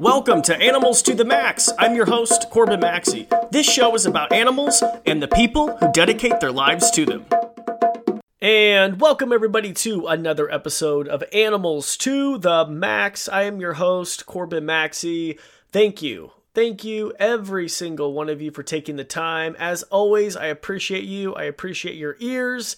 Welcome to Animals to the Max. I'm your host, Corbin Maxey. This show is about animals and the people who dedicate their lives to them. And welcome everybody to another episode of Animals to the Max. I am your host, Corbin Maxey. Thank you. Thank you, every single one of you, for taking the time. As always, I appreciate you. I appreciate your ears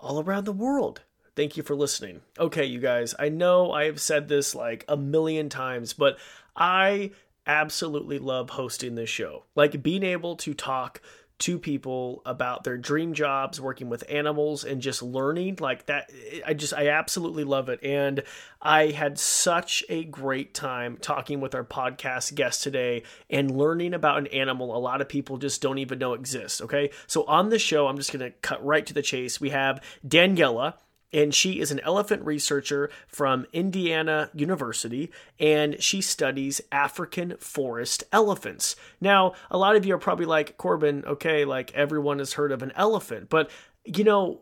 all around the world. Thank you for listening. Okay, you guys, I know I have said this like a million times, but I absolutely love hosting this show. Like being able to talk to people about their dream jobs working with animals and just learning like that i just i absolutely love it. And i had such a great time talking with our podcast guest today and learning about an animal a lot of people just don't even know exists okay? So on the show i'm just going to cut right to the chase. We have daniela and she is an elephant researcher from Indiana University, and she studies African forest elephants. Now, a lot of you are probably like, Corbin, okay, like everyone has heard of an elephant, but you know,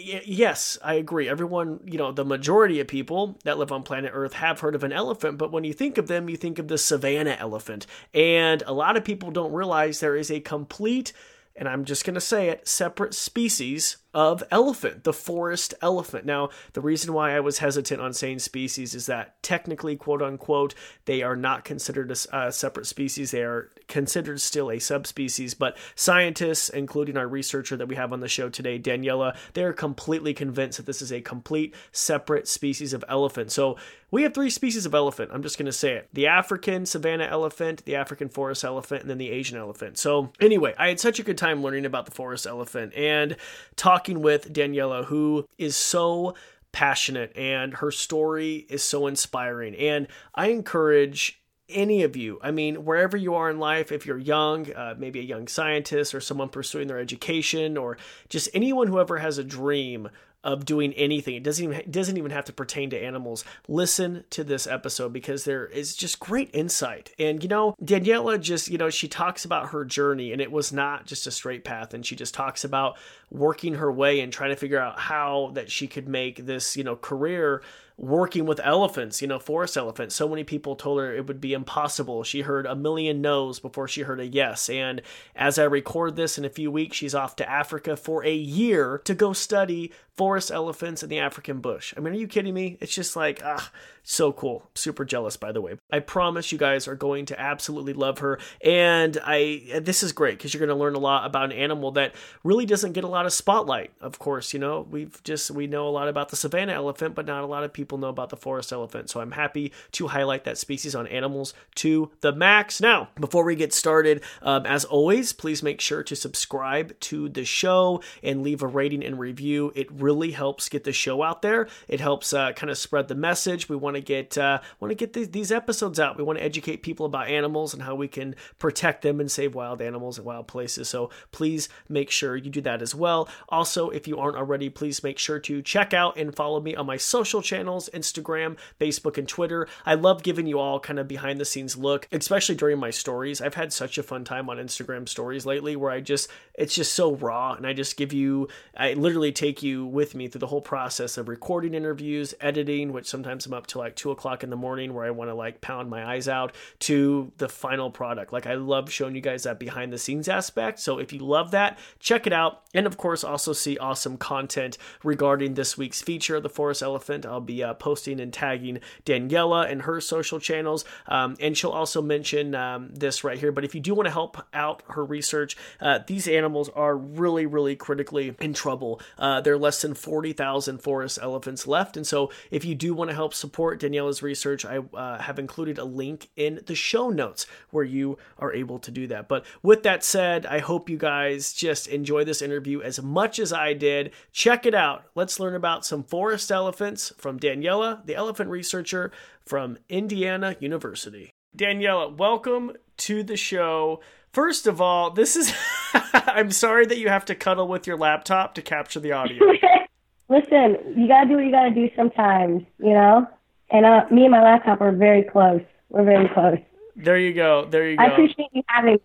yes, I agree. Everyone, you know, the majority of people that live on planet Earth have heard of an elephant, but when you think of them, you think of the savanna elephant. And a lot of people don't realize there is a complete, and I'm just going to say it, separate species of elephant, the forest elephant. Now, the reason why I was hesitant on saying species is that technically, quote unquote, they are not considered a, separate species. They are considered still a subspecies, but scientists, including our researcher that we have on the show today, Daniela, they are completely convinced that this is a complete separate species of elephant. So we have three species of elephant. I'm just going to say it the African savanna elephant, the African forest elephant, and then the Asian elephant. So, anyway, I had such a good time learning about the forest elephant and talking talking with Daniela, who is so passionate and her story is so inspiring. And I encourage any of you, I mean, wherever you are in life, if you're young, uh, maybe a young scientist or someone pursuing their education, or just anyone who ever has a dream of doing anything. It doesn't even doesn't even have to pertain to animals. Listen to this episode because there is just great insight. And you know, Daniela just, you know, she talks about her journey and it was not just a straight path and she just talks about working her way and trying to figure out how that she could make this, you know, career working with elephants, you know, forest elephants. So many people told her it would be impossible. She heard a million no's before she heard a yes. And as I record this in a few weeks, she's off to Africa for a year to go study forest elephants in the African bush. I mean, are you kidding me? It's just like, ah, so cool. Super jealous, by the way. I promise you guys are going to absolutely love her. And I, this is great because you're going to learn a lot about an animal that really doesn't get a lot of spotlight. Of course, you know, we've just, we know a lot about the savanna elephant, but not a lot of people know about the forest elephant. So I'm happy to highlight that species on animals to the max. Now, before we get started, um, as always, please make sure to subscribe to the show and leave a rating and review. It really helps get the show out there. It helps uh, kind of spread the message. We want to get uh, want to get these, these episodes out. We want to educate people about animals and how we can protect them and save wild animals and wild places. So please make sure you do that as well. Also, if you aren't already, please make sure to check out and follow me on my social channels: Instagram, Facebook, and Twitter. I love giving you all kind of behind the scenes look, especially during my stories. I've had such a fun time on Instagram stories lately, where I just it's just so raw, and I just give you I literally take you with me through the whole process of recording interviews, editing, which sometimes I'm up till like two o'clock in the morning where I want to like pound my eyes out to the final product. Like I love showing you guys that behind the scenes aspect. So if you love that, check it out. And of course, also see awesome content regarding this week's feature, of the forest elephant. I'll be uh, posting and tagging Daniela and her social channels. Um, and she'll also mention um, this right here. But if you do want to help out her research, uh, these animals are really, really critically in trouble. Uh, there are less than 40,000 forest elephants left. And so if you do want to help support Daniela's research, I uh, have included a link in the show notes where you are able to do that. But with that said, I hope you guys just enjoy this interview as much as I did. Check it out. Let's learn about some forest elephants from Daniela, the elephant researcher from Indiana University. Daniela, welcome to the show. First of all, this is. I'm sorry that you have to cuddle with your laptop to capture the audio. Listen, you gotta do what you gotta do sometimes, you know? And uh, me and my laptop are very close. We're very close. There you go. There you go. I appreciate you having me.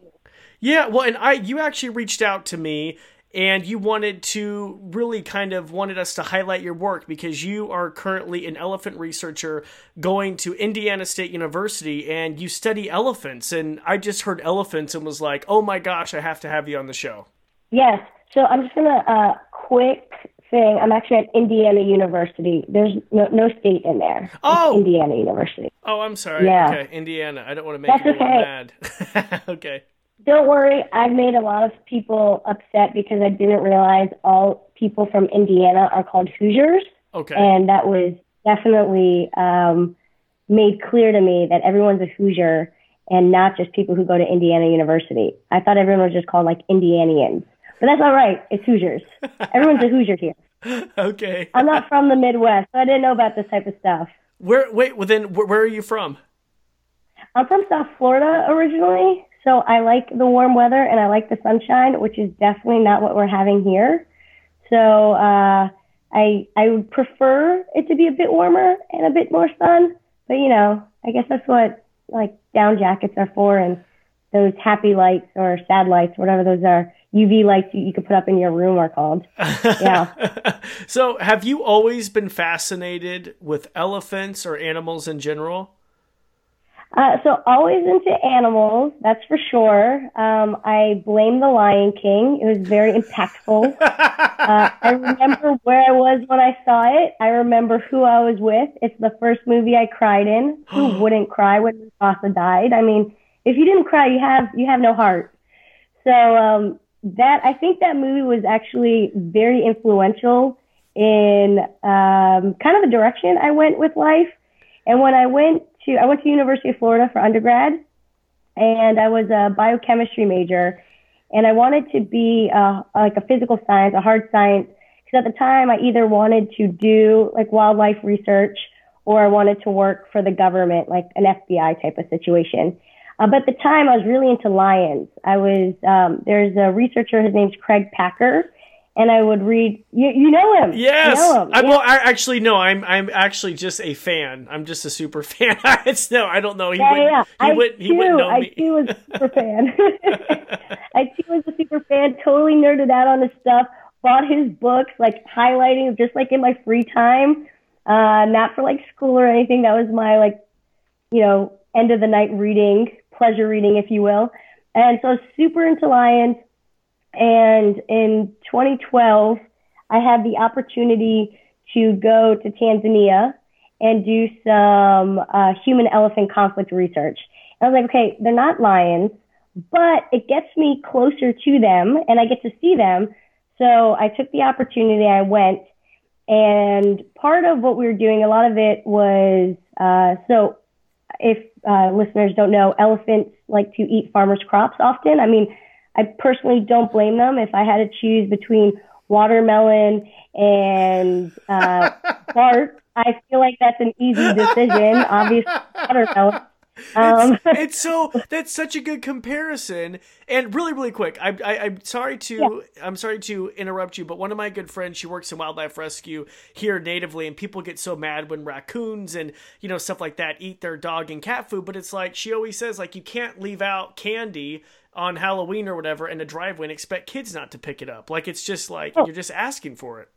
Yeah, well, and I you actually reached out to me and you wanted to really kind of wanted us to highlight your work because you are currently an elephant researcher going to Indiana State University and you study elephants. And I just heard elephants and was like, oh my gosh, I have to have you on the show. Yes. So I'm just gonna uh, quick thing. I'm actually at Indiana University. There's no, no state in there. It's Oh. Indiana University. Oh, I'm sorry. Yeah. Okay, Indiana. I don't want to make That's okay. mad. okay. Don't worry, I've made a lot of people upset because I didn't realize all people from Indiana are called Hoosiers, Okay. and that was definitely um, made clear to me that everyone's a Hoosier and not just people who go to Indiana University. I thought everyone was just called like Indianians, but that's all right. It's Hoosiers. Everyone's a Hoosier here. okay. I'm not from the Midwest, so I didn't know about this type of stuff. Where? Wait. Well, then, where, where are you from? I'm from South Florida originally, so I like the warm weather and I like the sunshine, which is definitely not what we're having here. So uh, I I would prefer it to be a bit warmer and a bit more sun, but you know, I guess that's what like down jackets are for, and those happy lights or sad lights, whatever those are, UV lights you, you could put up in your room are called. Yeah. so, have you always been fascinated with elephants or animals in general? Uh, so always into animals, that's for sure. Um, I blame the Lion King. It was very impactful. uh, I remember where I was when I saw it. I remember who I was with. It's the first movie I cried in. Who wouldn't cry when Mufasa died? I mean, if you didn't cry, you have you have no heart. So um, that I think that movie was actually very influential in um, kind of the direction I went with life. And when I went to I went to University of Florida for undergrad, and I was a biochemistry major, and I wanted to be uh, like a physical science, a hard science, because at the time I either wanted to do like wildlife research or I wanted to work for the government, like an FBI type of situation. Uh, but at the time, I was really into lions. I was um, there's a researcher. His name's Craig Packer, and I would read. You, you know him? Yes. You know him. I, Yeah. well, I actually no. I'm I'm actually just a fan. I'm just a super fan. it's no. I don't know. He Yeah, wouldn't. yeah. He I wouldn't. He too, wouldn't know I me. too was a super fan. I too was a super fan. Totally nerded out on his stuff. Bought his books, like highlighting, just like in my free time. Uh, not for like school or anything. That was my like, you know, end of the night reading, pleasure reading, if you will. And so super into lions. And in 2012, I had the opportunity to go to Tanzania and do some uh, human elephant conflict research. And I was like, okay, they're not lions, but it gets me closer to them and I get to see them. So I took the opportunity, I went, and part of what we were doing, a lot of it was uh, so if uh, listeners don't know, elephants like to eat farmers' crops often. I mean, I personally don't blame them. If I had to choose between watermelon and uh, bark, I feel like that's an easy decision. Obviously, watermelon. Um, it's so that's such a good comparison and really really quick I, I i'm sorry to i'm sorry to interrupt you but one of my good friends she works in wildlife rescue here natively and people get so mad when raccoons and you know stuff like that eat their dog and cat food but it's like she always says like you can't leave out candy on halloween or whatever in a driveway and expect kids not to pick it up like it's just like you're just asking for it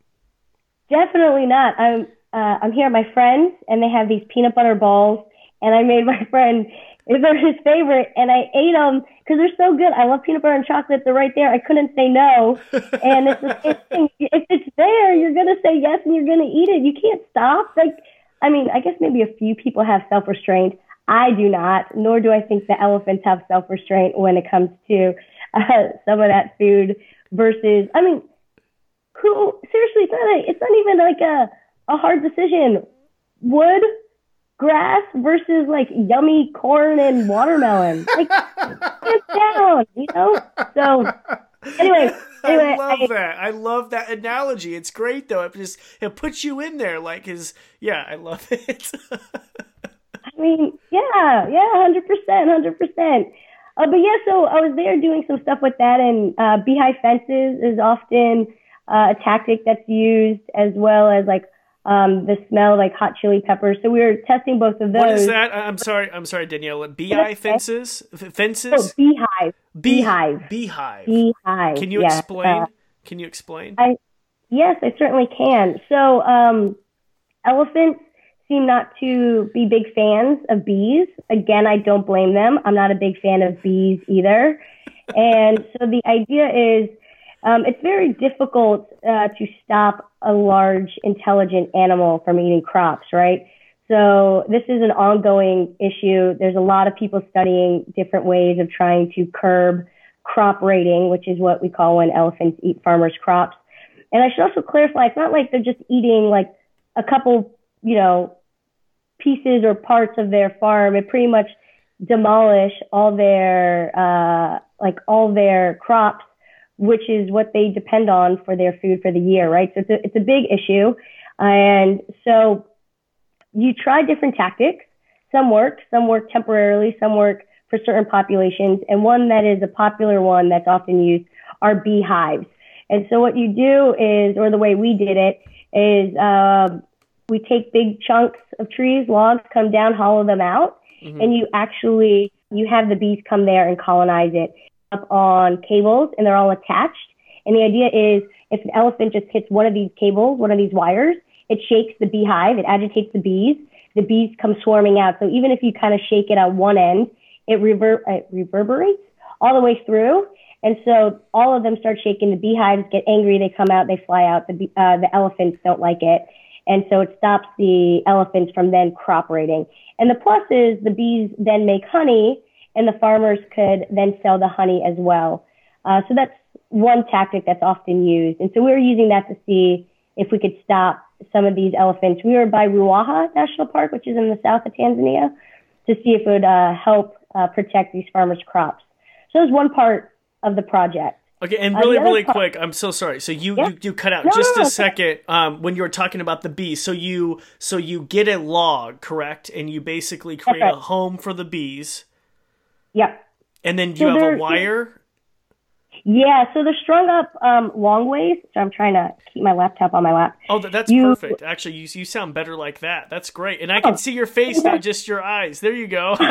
Definitely not. I'm uh, I'm here at my friends, and they have these peanut butter balls, and I made my friend. They're his favorite, and I ate them because they're so good. I love peanut butter and chocolate. They're right there. I couldn't say no, and it's the same thing. If it's there, you're gonna say yes, and you're gonna eat it. You can't stop. Like, I mean, I guess maybe a few people have self restraint. I do not, nor do I think the elephants have self restraint when it comes to uh, some of that food. Versus, I mean, who seriously it's not a, it's not even like a a hard decision wood grass versus like yummy corn and watermelon like down you know so anyway anyway I love I- that. I love that analogy. It's great though. It just it puts you in there like his yeah, I love it. I mean, yeah, yeah, hundred percent, hundred percent. Uh, but yeah, so I was there doing some stuff with that, and uh, beehive fences is often uh, a tactic that's used, as well as like um, the smell like hot chili peppers. So we were testing both of those. what is that? I'm sorry. I'm sorry, Daniela. Beehive fences? F- Oh, beehive, Bee- beehive, Beehive. beehive. Can you yeah. explain? Uh, Can you explain? I, yes, I certainly can. So, um, elephants seem not to be big fans of bees. Again, I don't blame them. I'm not a big fan of bees either. and so the idea is um, it's very difficult uh, to stop a large, intelligent animal from eating crops, right? So this is an ongoing issue. There's a lot of people studying different ways of trying to curb crop raiding, which is what we call when elephants eat farmers' crops. And I should also clarify, it's not like they're just eating like a couple, you know, pieces or parts of their farm. It pretty much demolish all their, uh, like all their crops, which is what they depend on for their food for the year, right? So it's a, it's a big issue. And so you try different tactics. Some work, some work temporarily, some work for certain populations. And one that is a popular one that's often used are beehives. And so what you do is, or the way we did it is, um, we take big chunks of trees, logs, come down, hollow them out, mm-hmm. and you actually you have the bees come there and colonize it up on cables, and they're all attached. And the idea is, if an elephant just hits one of these cables, one of these wires, it shakes the beehive, it agitates the bees. The bees come swarming out. So even if you kind of shake it on one end, it, rever- it reverberates all the way through. And so all of them start shaking. The beehives get angry. They come out. They fly out. The, uh, the elephants don't like it. And so it stops the elephants from then crop raiding. And the plus is the bees then make honey and the farmers could then sell the honey as well. Uh, so that's one tactic that's often used. And so we were using that to see if we could stop some of these elephants. We were by Ruaha National Park, which is in the south of Tanzania, to see if it would uh, help uh, protect these farmers' crops. So that was one part of the project. Okay, and really, really part, quick, I'm so sorry. So you yeah. you, you, cut out no, just no, no, a second um, when you were talking about the bees. So you so you get a log, correct? And you basically create right. a home for the bees. Yep. And then do so you have a wire yeah, so they're strung up um, long ways. So I'm trying to keep my laptop on my lap. Oh, that's you, perfect. Actually, you you sound better like that. That's great, and I can oh. see your face, not just your eyes. There you go. and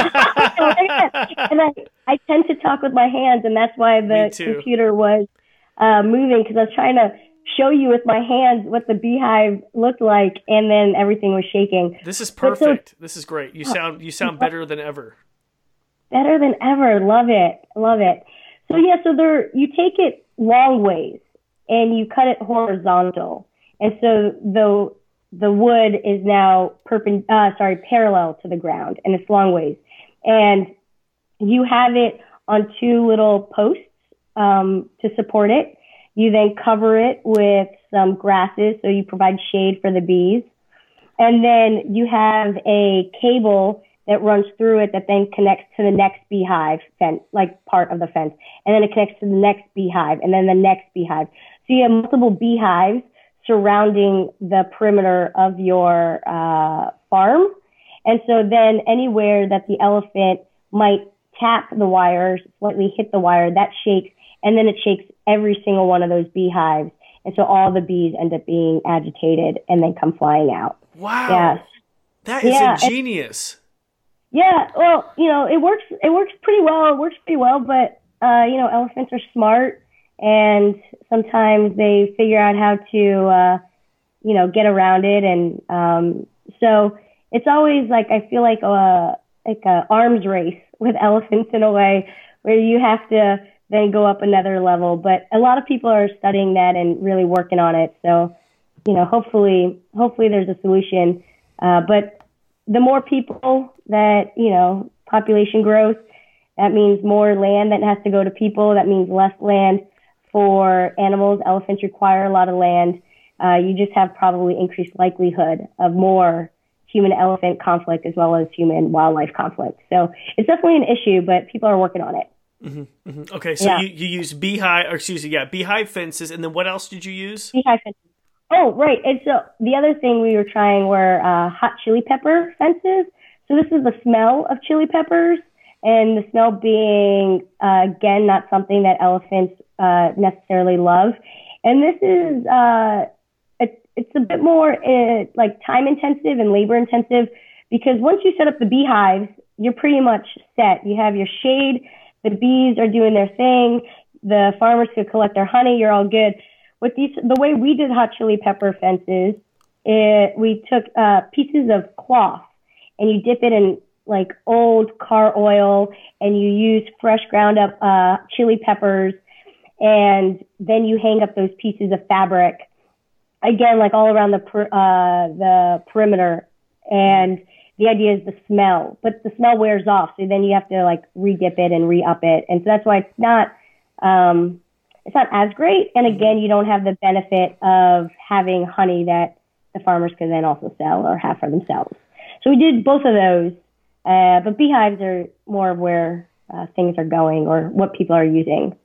I, I tend to talk with my hands, and that's why the computer was uh, moving because I was trying to show you with my hands what the beehive looked like, and then everything was shaking. This is perfect. So, this is great. You sound you sound better than ever. Better than ever. Love it. Love it. So yeah, so there you take it long ways and you cut it horizontal, and so the the wood is now perpend uh, sorry parallel to the ground and it's long ways, and you have it on two little posts um, to support it. You then cover it with some grasses so you provide shade for the bees, and then you have a cable that runs through it that then connects to the next beehive fence, like part of the fence. And then it connects to the next beehive and then the next beehive. So you have multiple beehives surrounding the perimeter of your uh, farm. And so then anywhere that the elephant might tap the wires, slightly hit the wire, that shakes, and then it shakes every single one of those beehives. And so all the bees end up being agitated and then come flying out. Wow. Yes. That is yeah. ingenious. Yeah, well, you know, it works. It works pretty well. It works pretty well, but uh, you know, elephants are smart, and sometimes they figure out how to, uh, you know, get around it, and um, so it's always like I feel like a like a arms race with elephants in a way, where you have to then go up another level. But a lot of people are studying that and really working on it. So, you know, hopefully, hopefully there's a solution. Uh, but the more people that, you know, population growth, that means more land that has to go to people. That means less land for animals. Elephants require a lot of land. Uh, you just have probably increased likelihood of more human elephant conflict as well as human wildlife conflict. So it's definitely an issue, but people are working on it. Mm-hmm, mm-hmm. Okay, so yeah. you, you use beehive, or excuse me, yeah, beehive fences, and then what else did you use? Beehive fences. Oh, right. And so the other thing we were trying were uh, hot chili pepper fences. So this is the smell of chili peppers, and the smell being uh, again not something that elephants uh, necessarily love. And this is uh, it, it's a bit more uh, like time intensive and labor intensive because once you set up the beehives, you're pretty much set. You have your shade. The bees are doing their thing. The farmers could collect their honey. You're all good with these, the way we did hot chili pepper fences, it, we took uh, pieces of cloth and you dip it in like old car oil and you use fresh ground up uh, chili peppers and then you hang up those pieces of fabric again like all around the per, uh, the perimeter. And the idea is the smell but the smell wears off. So then you have to like re-dip it and re-up it. And so that's why it's not um, it's not as great and again you don't have the benefit of having honey that the farmers can then also sell or have for themselves so we did both of those uh, but beehives are more of where uh, things are going or what people are using.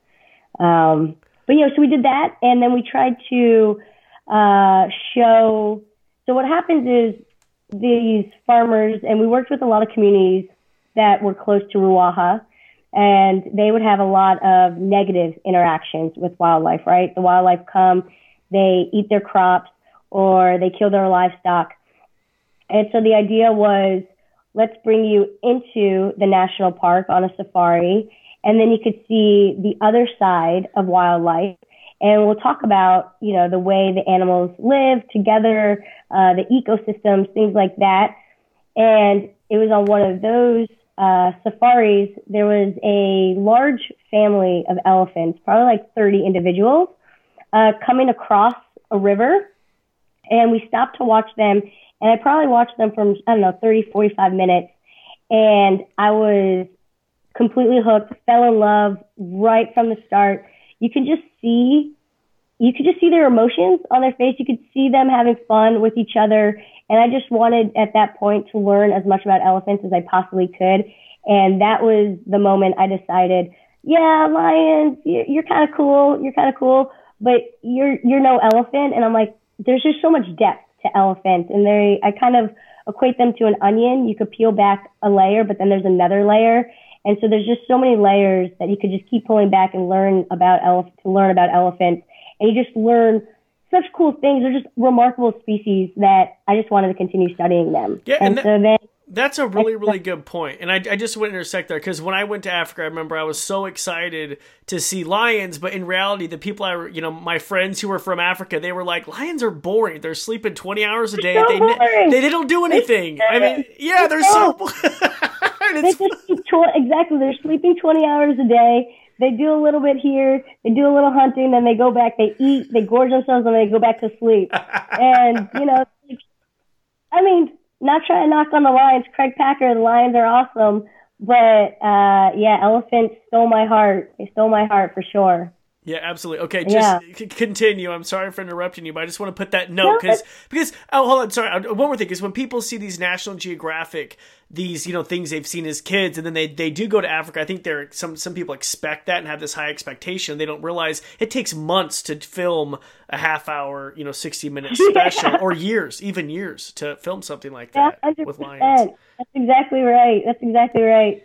Um, but you know, so we did that, and then we tried to uh, show. So what happens is these farmers, and we worked with a lot of communities that were close to Ruaha, and they would have a lot of negative interactions with wildlife. Right, the wildlife come, they eat their crops, or they kill their livestock, and so the idea was let's bring you into the national park on a safari, and then you could see the other side of wildlife. And we'll talk about, you know, the way the animals live together, uh, the ecosystems, things like that. And it was on one of those uh, safaris. There was a large family of elephants, probably like 30 individuals, uh, coming across a river. And we stopped to watch them and I probably watched them from, I don't know, 30, 45 minutes. And I was completely hooked, fell in love right from the start. You can just see, you could just see their emotions on their face. You could see them having fun with each other. And I just wanted at that point to learn as much about elephants as I possibly could. And that was the moment I decided, yeah, lions, you're kind of cool. You're kind of cool, but you're, you're no elephant. And I'm like, there's just so much depth to elephants And they, I kind of equate them to an onion. You could peel back a layer, but then there's another layer. And so there's just so many layers that you could just keep pulling back and learn about elephant, to learn about elephants. And you just learn such cool things. They're just remarkable species that I just wanted to continue studying them. Yeah, and, and that, so then that's a really, really good point. And I, I just want to intersect there because when I went to Africa, I remember I was so excited to see lions, but in reality, the people I, you know, my friends who were from Africa, they were like, lions are boring. They're sleeping 20 hours a day. So they, they, they, don't do anything. I mean, yeah, they're so. they just, exactly. They're sleeping 20 hours a day. They do a little bit here. They do a little hunting. Then they go back. They eat. They gorge themselves, and they go back to sleep. and, you know, I mean, not trying to knock on the Lions. Craig Packer, the Lions are awesome. But uh, yeah, elephants stole my heart. They stole my heart for sure. Yeah, absolutely. Okay, just yeah. continue. I'm sorry for interrupting you, but I just want to put that note because because oh hold on, sorry. Uh, one more thing is when people see these National Geographic these you know things they've seen as kids and then they, they do go to africa i think there some some people expect that and have this high expectation they don't realize it takes months to film a half hour you know 60 minute special or years even years to film something like that 100%. with lions that's exactly right that's exactly right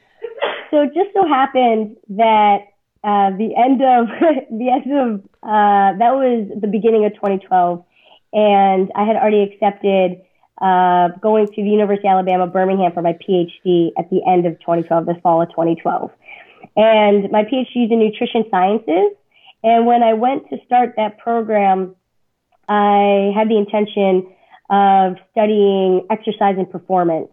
so it just so happened that uh, the end of the end of uh, that was the beginning of 2012 and i had already accepted uh, going to the University of Alabama, Birmingham for my PhD at the end of 2012, the fall of 2012. And my PhD is in nutrition sciences. And when I went to start that program, I had the intention of studying exercise and performance.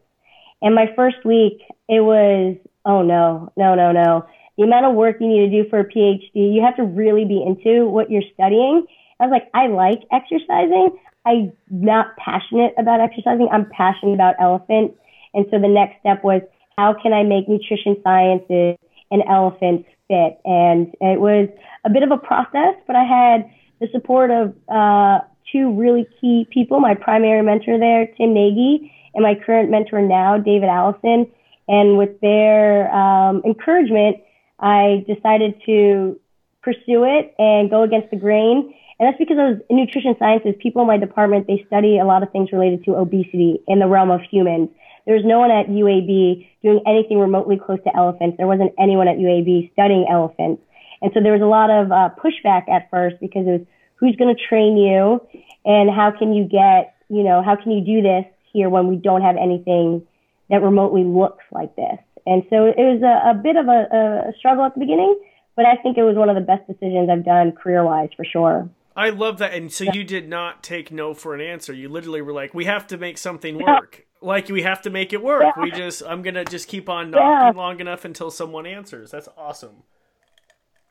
And my first week, it was, oh no, no, no, no. The amount of work you need to do for a PhD, you have to really be into what you're studying. I was like, I like exercising. I'm not passionate about exercising. I'm passionate about elephants. And so the next step was how can I make nutrition sciences and elephants fit? And it was a bit of a process, but I had the support of uh, two really key people, my primary mentor there, Tim Nagy, and my current mentor now, David Allison. And with their um, encouragement, I decided to pursue it and go against the grain and that's because I was in nutrition sciences. People in my department, they study a lot of things related to obesity in the realm of humans. There's no one at UAB doing anything remotely close to elephants. There wasn't anyone at UAB studying elephants. And so there was a lot of uh, pushback at first because it was who's going to train you and how can you get, you know, how can you do this here when we don't have anything that remotely looks like this? And so it was a, a bit of a, a struggle at the beginning, but I think it was one of the best decisions I've done career wise for sure. I love that. And so you did not take no for an answer. You literally were like, "We have to make something work. Like we have to make it work. We just, I'm gonna just keep on knocking long enough until someone answers." That's awesome.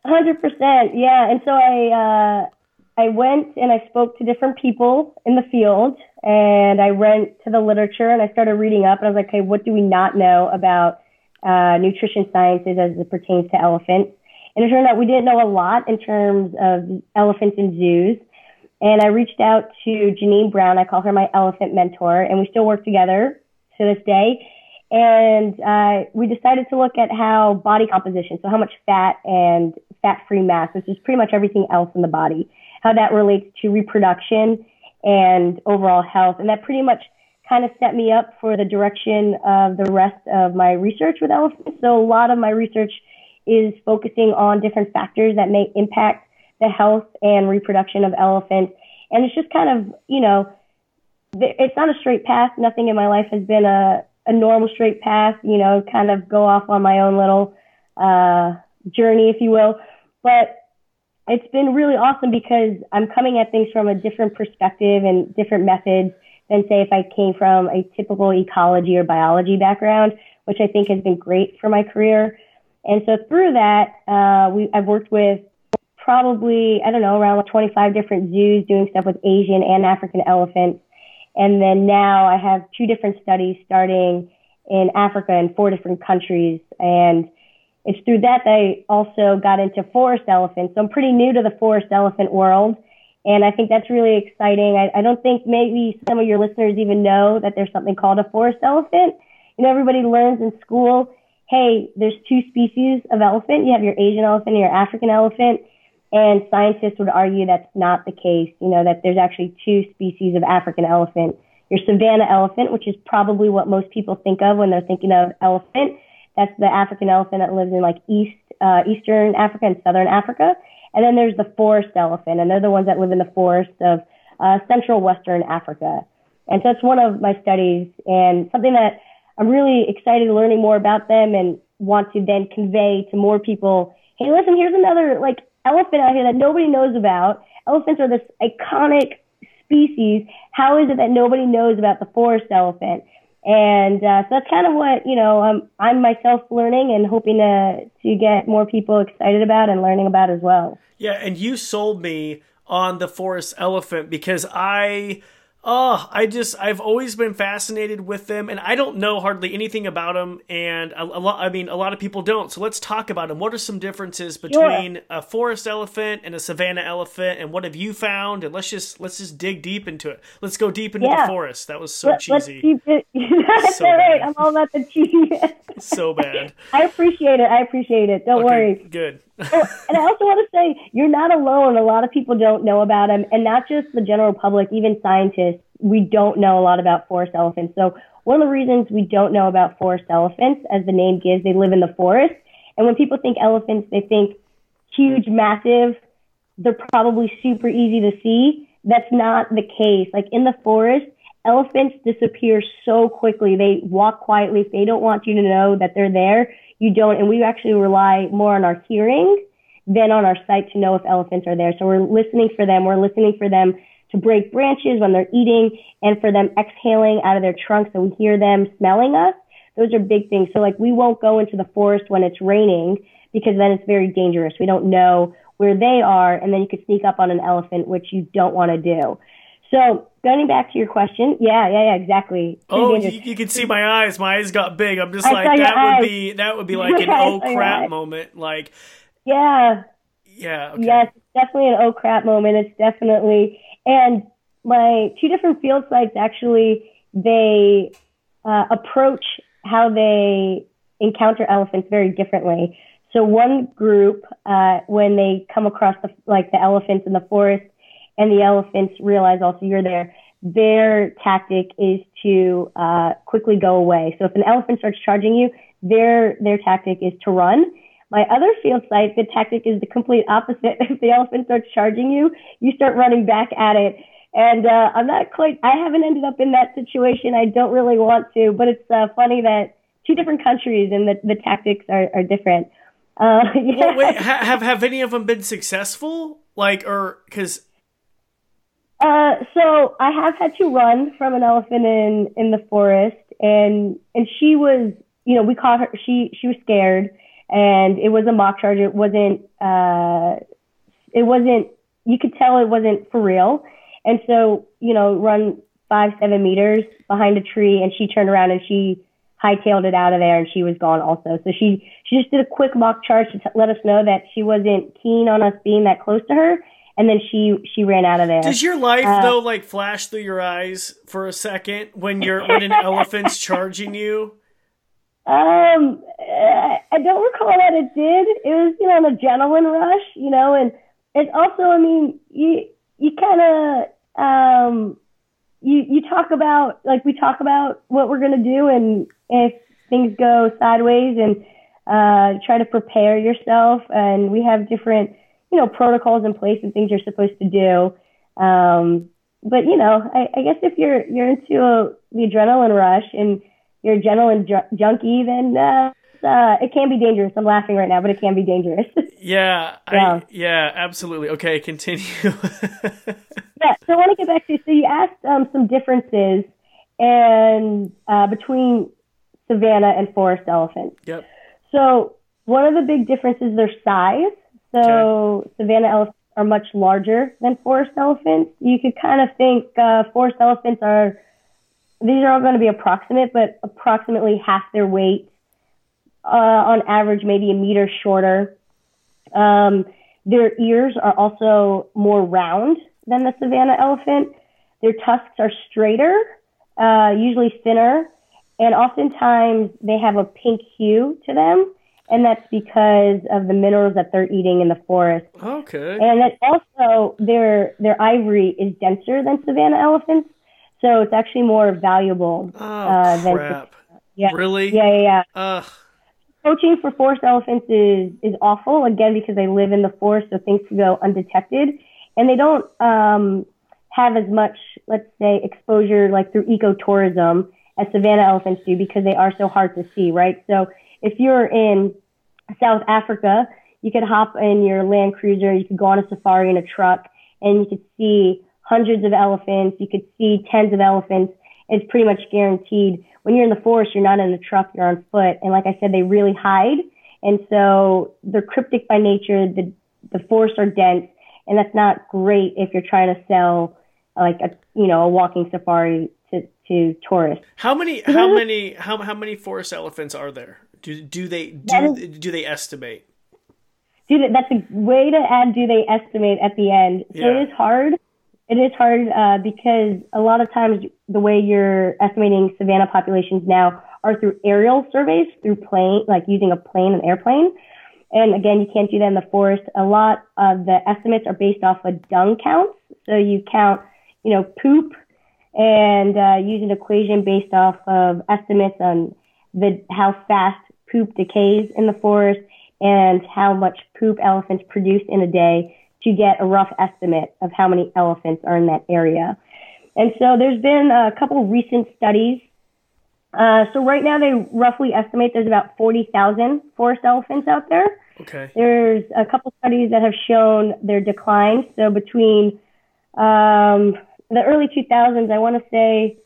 Hundred percent, yeah. And so I, uh, I went and I spoke to different people in the field, and I went to the literature and I started reading up, and I was like, "Okay, what do we not know about uh, nutrition sciences as it pertains to elephants?" And it turned out we didn't know a lot in terms of elephants in zoos. And I reached out to Janine Brown. I call her my elephant mentor, and we still work together to this day. And uh, we decided to look at how body composition, so how much fat and fat-free mass, which is pretty much everything else in the body, how that relates to reproduction and overall health. And that pretty much kind of set me up for the direction of the rest of my research with elephants. So a lot of my research is focusing on different factors that may impact the health and reproduction of elephants. And it's just kind of, you know, it's not a straight path. Nothing in my life has been a, a normal straight path, you know, kind of go off on my own little uh, journey, if you will. But it's been really awesome because I'm coming at things from a different perspective and different methods than, say, if I came from a typical ecology or biology background, which I think has been great for my career. And so through that, uh, we, I've worked with probably, I don't know, around 25 different zoos doing stuff with Asian and African elephants. And then now I have two different studies starting in Africa in four different countries. And it's through that that I also got into forest elephants. So I'm pretty new to the forest elephant world. And I think that's really exciting. I, I don't think maybe some of your listeners even know that there's something called a forest elephant. You know, everybody learns in school hey, there's two species of elephant. You have your Asian elephant and your African elephant. And scientists would argue that's not the case, you know, that there's actually two species of African elephant. Your savanna elephant, which is probably what most people think of when they're thinking of elephant. That's the African elephant that lives in like East, uh, Eastern Africa and Southern Africa. And then there's the forest elephant, and they're the ones that live in the forest of uh, Central Western Africa. And so it's one of my studies and something that I'm really excited learning more about them and want to then convey to more people, hey, listen, here's another like elephant out here that nobody knows about. Elephants are this iconic species. How is it that nobody knows about the forest elephant? And uh, so that's kind of what you know. I'm myself learning and hoping to to get more people excited about and learning about as well. Yeah, and you sold me on the forest elephant because I Oh, I just I've always been fascinated with them, and I don't know hardly anything about them, and a, a lot. I mean, a lot of people don't. So let's talk about them. What are some differences between sure. a forest elephant and a savanna elephant, and what have you found? And let's just let's just dig deep into it. Let's go deep into yeah. the forest. That was so Let, cheesy. Let's keep it. so right. I'm all about the cheese. so bad. I appreciate it. I appreciate it. Don't okay, worry. Good. And I also want to say you're not alone. A lot of people don't know about them, and not just the general public, even scientists. We don't know a lot about forest elephants. So one of the reasons we don't know about forest elephants, as the name gives, they live in the forest. And when people think elephants, they think huge, massive. They're probably super easy to see. That's not the case. Like in the forest, elephants disappear so quickly. They walk quietly. They don't want you to know that they're there, you don't. And we actually rely more on our hearing than on our sight to know if elephants are there. So we're listening for them. We're listening for them to break branches when they're eating and for them exhaling out of their trunks so we hear them smelling us. Those are big things. So like we won't go into the forest when it's raining because then it's very dangerous. We don't know where they are and then you could sneak up on an elephant, which you don't want to do. So going back to your question, yeah, yeah, yeah, exactly. oh, you, you, can see my eyes. My eyes got big. I'm just I like that would eyes. be that would be like an oh crap moment. Like, yeah, yeah, okay. yes, definitely an oh crap moment. It's definitely and my two different field sites actually they uh, approach how they encounter elephants very differently. So one group, uh, when they come across the like the elephants in the forest, and the elephants realize also you're there, their tactic is to uh, quickly go away. So if an elephant starts charging you, their their tactic is to run. My other field site, the tactic is the complete opposite. If the elephant starts charging you, you start running back at it. And uh, I'm not quite. I haven't ended up in that situation. I don't really want to, but it's uh, funny that two different countries and the the tactics are are different. Uh, yeah. Well, wait, have have any of them been successful? Like, or because Uh, so I have had to run from an elephant in in the forest, and and she was, you know, we caught her. She she was scared, and it was a mock charge. It wasn't. Uh, it wasn't. You could tell it wasn't for real, and so you know, run five seven meters behind a tree, and she turned around and she hightailed it out of there, and she was gone also. So she she just did a quick mock charge to t- let us know that she wasn't keen on us being that close to her and then she she ran out of there. Does your life uh, though like flash through your eyes for a second when you're when an elephant's charging you? Um, I don't recall that it did. It was you know an adrenaline rush, you know, and it's also I mean you you kind of um you you talk about like we talk about what we're gonna do and if things go sideways and uh try to prepare yourself and we have different you know, protocols in place and things you're supposed to do. Um, but you know, I, I guess if you're you're into a, the adrenaline rush and you're a adrenaline ju- junkie, then uh, uh, it can be dangerous. I'm laughing right now, but it can be dangerous. yeah, yeah, I, yeah, absolutely. Okay, continue. yeah, so I want to get back to so you asked um, some differences and uh, between savanna and forest elephants. Yep. So one of the big differences is their size. So okay. savanna elephants are much larger than forest elephants. You could kind of think uh, forest elephants are these are all going to be approximate, but approximately half their weight. Uh, on average, maybe a meter shorter. Um, their ears are also more round than the savanna elephant. Their tusks are straighter, uh, usually thinner, and oftentimes they have a pink hue to them and that's because of the minerals that they're eating in the forest. Okay. And then also their their ivory is denser than savanna elephants, so it's actually more valuable. Oh uh, crap! Than, yeah. Really? Yeah, yeah, yeah. Ugh. Poaching for forest elephants is is awful again because they live in the forest, so things can go undetected, and they don't um, have as much, let's say, exposure like through ecotourism as savanna elephants do because they are so hard to see, right? So if you're in South Africa, you could hop in your Land Cruiser, you could go on a safari in a truck, and you could see hundreds of elephants, you could see tens of elephants. It's pretty much guaranteed. When you're in the forest, you're not in a truck, you're on foot. And like I said, they really hide. And so they're cryptic by nature. The, the forests are dense, and that's not great if you're trying to sell like a, you know, a walking safari to, to tourists. How many, how many, how, how many forest elephants are there? Do do they do is, do they estimate? Do they, that's a way to add. Do they estimate at the end? Yeah. it is hard. It is hard uh, because a lot of times the way you're estimating savanna populations now are through aerial surveys, through plane, like using a plane, an airplane. And again, you can't do that in the forest. A lot of the estimates are based off of dung counts. So you count, you know, poop and uh, use an equation based off of estimates on the how fast poop decays in the forest and how much poop elephants produce in a day to get a rough estimate of how many elephants are in that area. And so there's been a couple recent studies. Uh, so right now they roughly estimate there's about 40,000 forest elephants out there. Okay. There's a couple studies that have shown their decline. So between um, the early 2000s, I want to say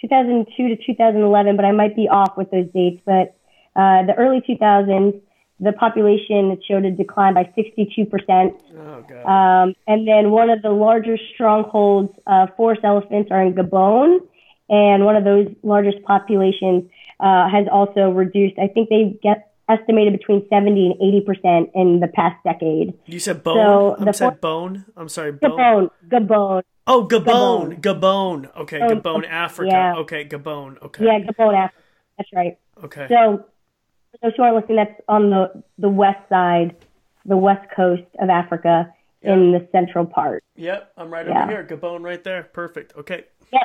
2002 to 2011, but I might be off with those dates. But uh, the early 2000s, the population showed a decline by 62%. Oh, um, and then one of the larger strongholds of forest elephants are in Gabon, and one of those largest populations uh, has also reduced. I think they get estimated between 70 and 80 percent in the past decade. You said bone. So I'm said bone. I'm sorry. Bone. Gabon. Gabon. Oh, Gabon. Gabon. Gabon. Okay, Gabon, Africa. Yeah. Okay, Gabon. Okay. Yeah, Gabon, Africa. That's right. Okay. So are listening, that's on the, the west side, the west coast of Africa yep. in the central part. Yep, I'm right yeah. over here. Gabon right there. Perfect. Okay. Yeah,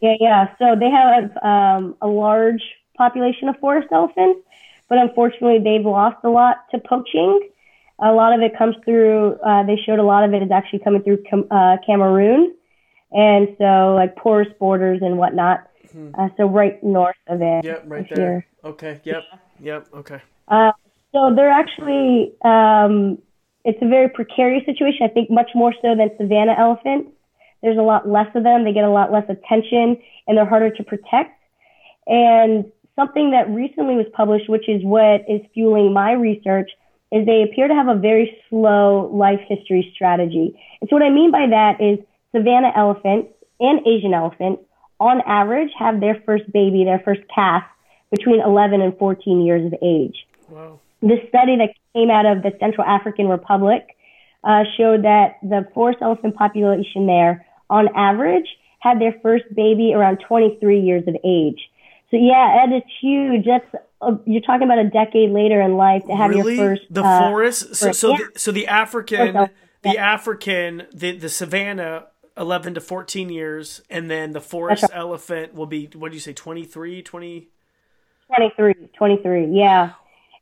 yeah, yeah. So they have um, a large population of forest elephants, but unfortunately they've lost a lot to poaching. A lot of it comes through, uh, they showed a lot of it is actually coming through uh, Cameroon. And so, like porous borders and whatnot. Mm-hmm. Uh, so, right north of it. Yep, right there. Here. Okay, yep. Yeah. Yep. Okay. Uh, so they're actually, um, it's a very precarious situation. I think much more so than savanna elephants. there's a lot less of them. They get a lot less attention and they're harder to protect. And something that recently was published, which is what is fueling my research, is they appear to have a very slow life history strategy. And so what I mean by that is savanna elephants and Asian elephants on average have their first baby, their first calf between 11 and 14 years of age. Wow. This study that came out of the Central African Republic uh, showed that the forest elephant population there, on average, had their first baby around 23 years of age. So yeah, that is huge. That's uh, you're talking about a decade later in life to have really? your first the uh, forest. So so, yeah. the, so the African, the African, the the savanna 11 to 14 years and then the forest right. elephant will be what do you say 23 20 23 23 yeah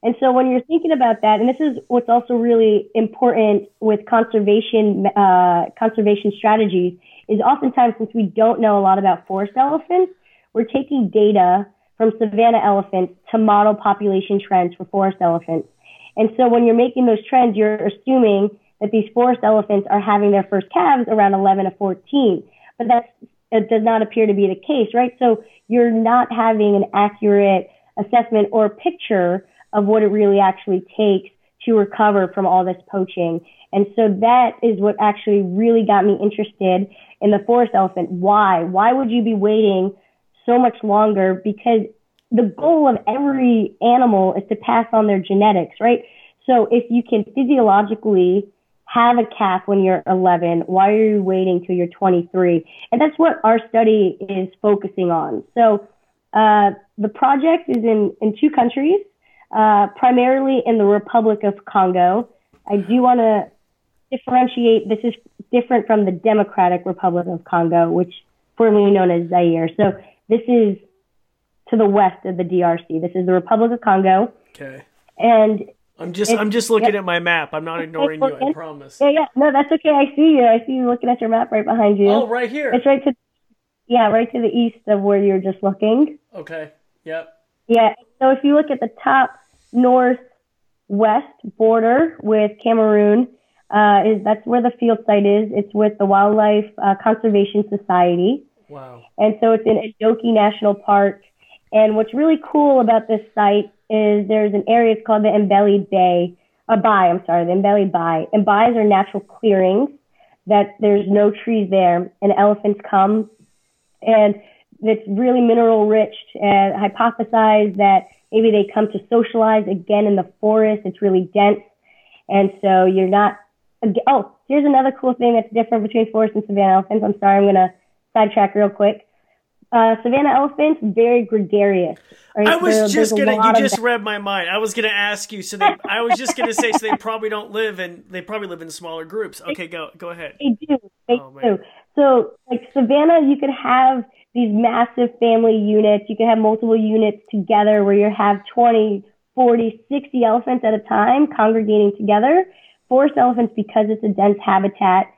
and so when you're thinking about that and this is what's also really important with conservation uh, conservation strategies is oftentimes since we don't know a lot about forest elephants we're taking data from savanna elephants to model population trends for forest elephants and so when you're making those trends you're assuming that these forest elephants are having their first calves around 11 to 14. But that does not appear to be the case, right? So you're not having an accurate assessment or picture of what it really actually takes to recover from all this poaching. And so that is what actually really got me interested in the forest elephant. Why? Why would you be waiting so much longer? Because the goal of every animal is to pass on their genetics, right? So if you can physiologically have a calf when you're 11. Why are you waiting till you're 23? And that's what our study is focusing on. So uh, the project is in, in two countries, uh, primarily in the Republic of Congo. I do want to differentiate. This is different from the Democratic Republic of Congo, which formerly known as Zaire. So this is to the west of the DRC. This is the Republic of Congo. Okay. And I'm just I'm just looking at my map. I'm not ignoring you. I promise. Yeah, yeah. No, that's okay. I see you. I see you looking at your map right behind you. Oh, right here. It's right to yeah, right to the east of where you're just looking. Okay. Yep. Yeah. So if you look at the top northwest border with Cameroon, uh, is that's where the field site is. It's with the Wildlife uh, Conservation Society. Wow. And so it's in Ndoki National Park. And what's really cool about this site is there's an area it's called the Mbeli Bai, a Bay, I'm sorry, the Mbeli Bai. And bays are natural clearings that there's no trees there and elephants come and it's really mineral rich and hypothesize that maybe they come to socialize again in the forest. It's really dense. And so you're not, oh, here's another cool thing that's different between forest and savanna elephants. I'm sorry, I'm going to sidetrack real quick. Uh, savanna elephants, very gregarious. Right? I was there, just gonna. You just read my mind. I was gonna ask you. So they, I was just gonna say. So they probably don't live in. They probably live in smaller groups. Okay, go go ahead. They do. They oh, do. So like savanna, you could have these massive family units. You can have multiple units together where you have 20, 40, 60 elephants at a time congregating together. Forest elephants, because it's a dense habitat,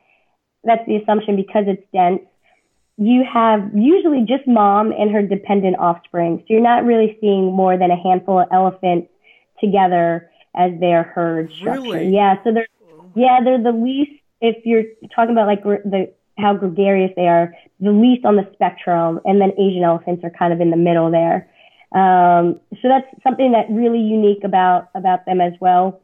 that's the assumption because it's dense you have usually just mom and her dependent offspring. So you're not really seeing more than a handful of elephants together as their herd structure. Really? Yeah. So they're, oh. yeah, they're the least, if you're talking about like the, how gregarious they are, the least on the spectrum. And then Asian elephants are kind of in the middle there. Um, so that's something that really unique about, about them as well.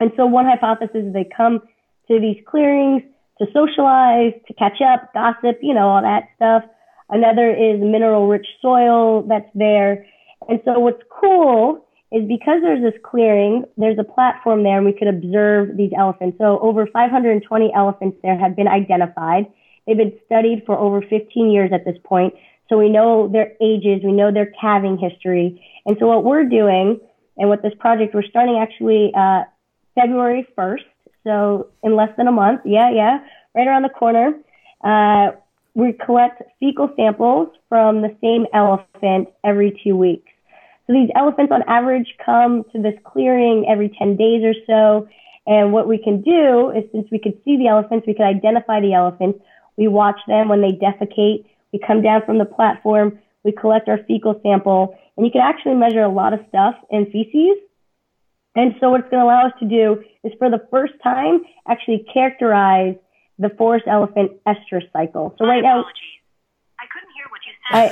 And so one hypothesis is they come to these clearings, to socialize, to catch up, gossip, you know, all that stuff. Another is mineral rich soil that's there. And so what's cool is because there's this clearing, there's a platform there and we could observe these elephants. So over 520 elephants there have been identified. They've been studied for over 15 years at this point. So we know their ages, we know their calving history. And so what we're doing and what this project, we're starting actually, uh, February 1st. So in less than a month, yeah, yeah, right around the corner, uh, we collect fecal samples from the same elephant every two weeks. So these elephants on average come to this clearing every 10 days or so. And what we can do is since we could see the elephants, we could identify the elephants. We watch them when they defecate. We come down from the platform. We collect our fecal sample and you can actually measure a lot of stuff in feces and so what it's going to allow us to do is for the first time actually characterize the forest elephant estrus cycle. So right now. I, couldn't hear what you said.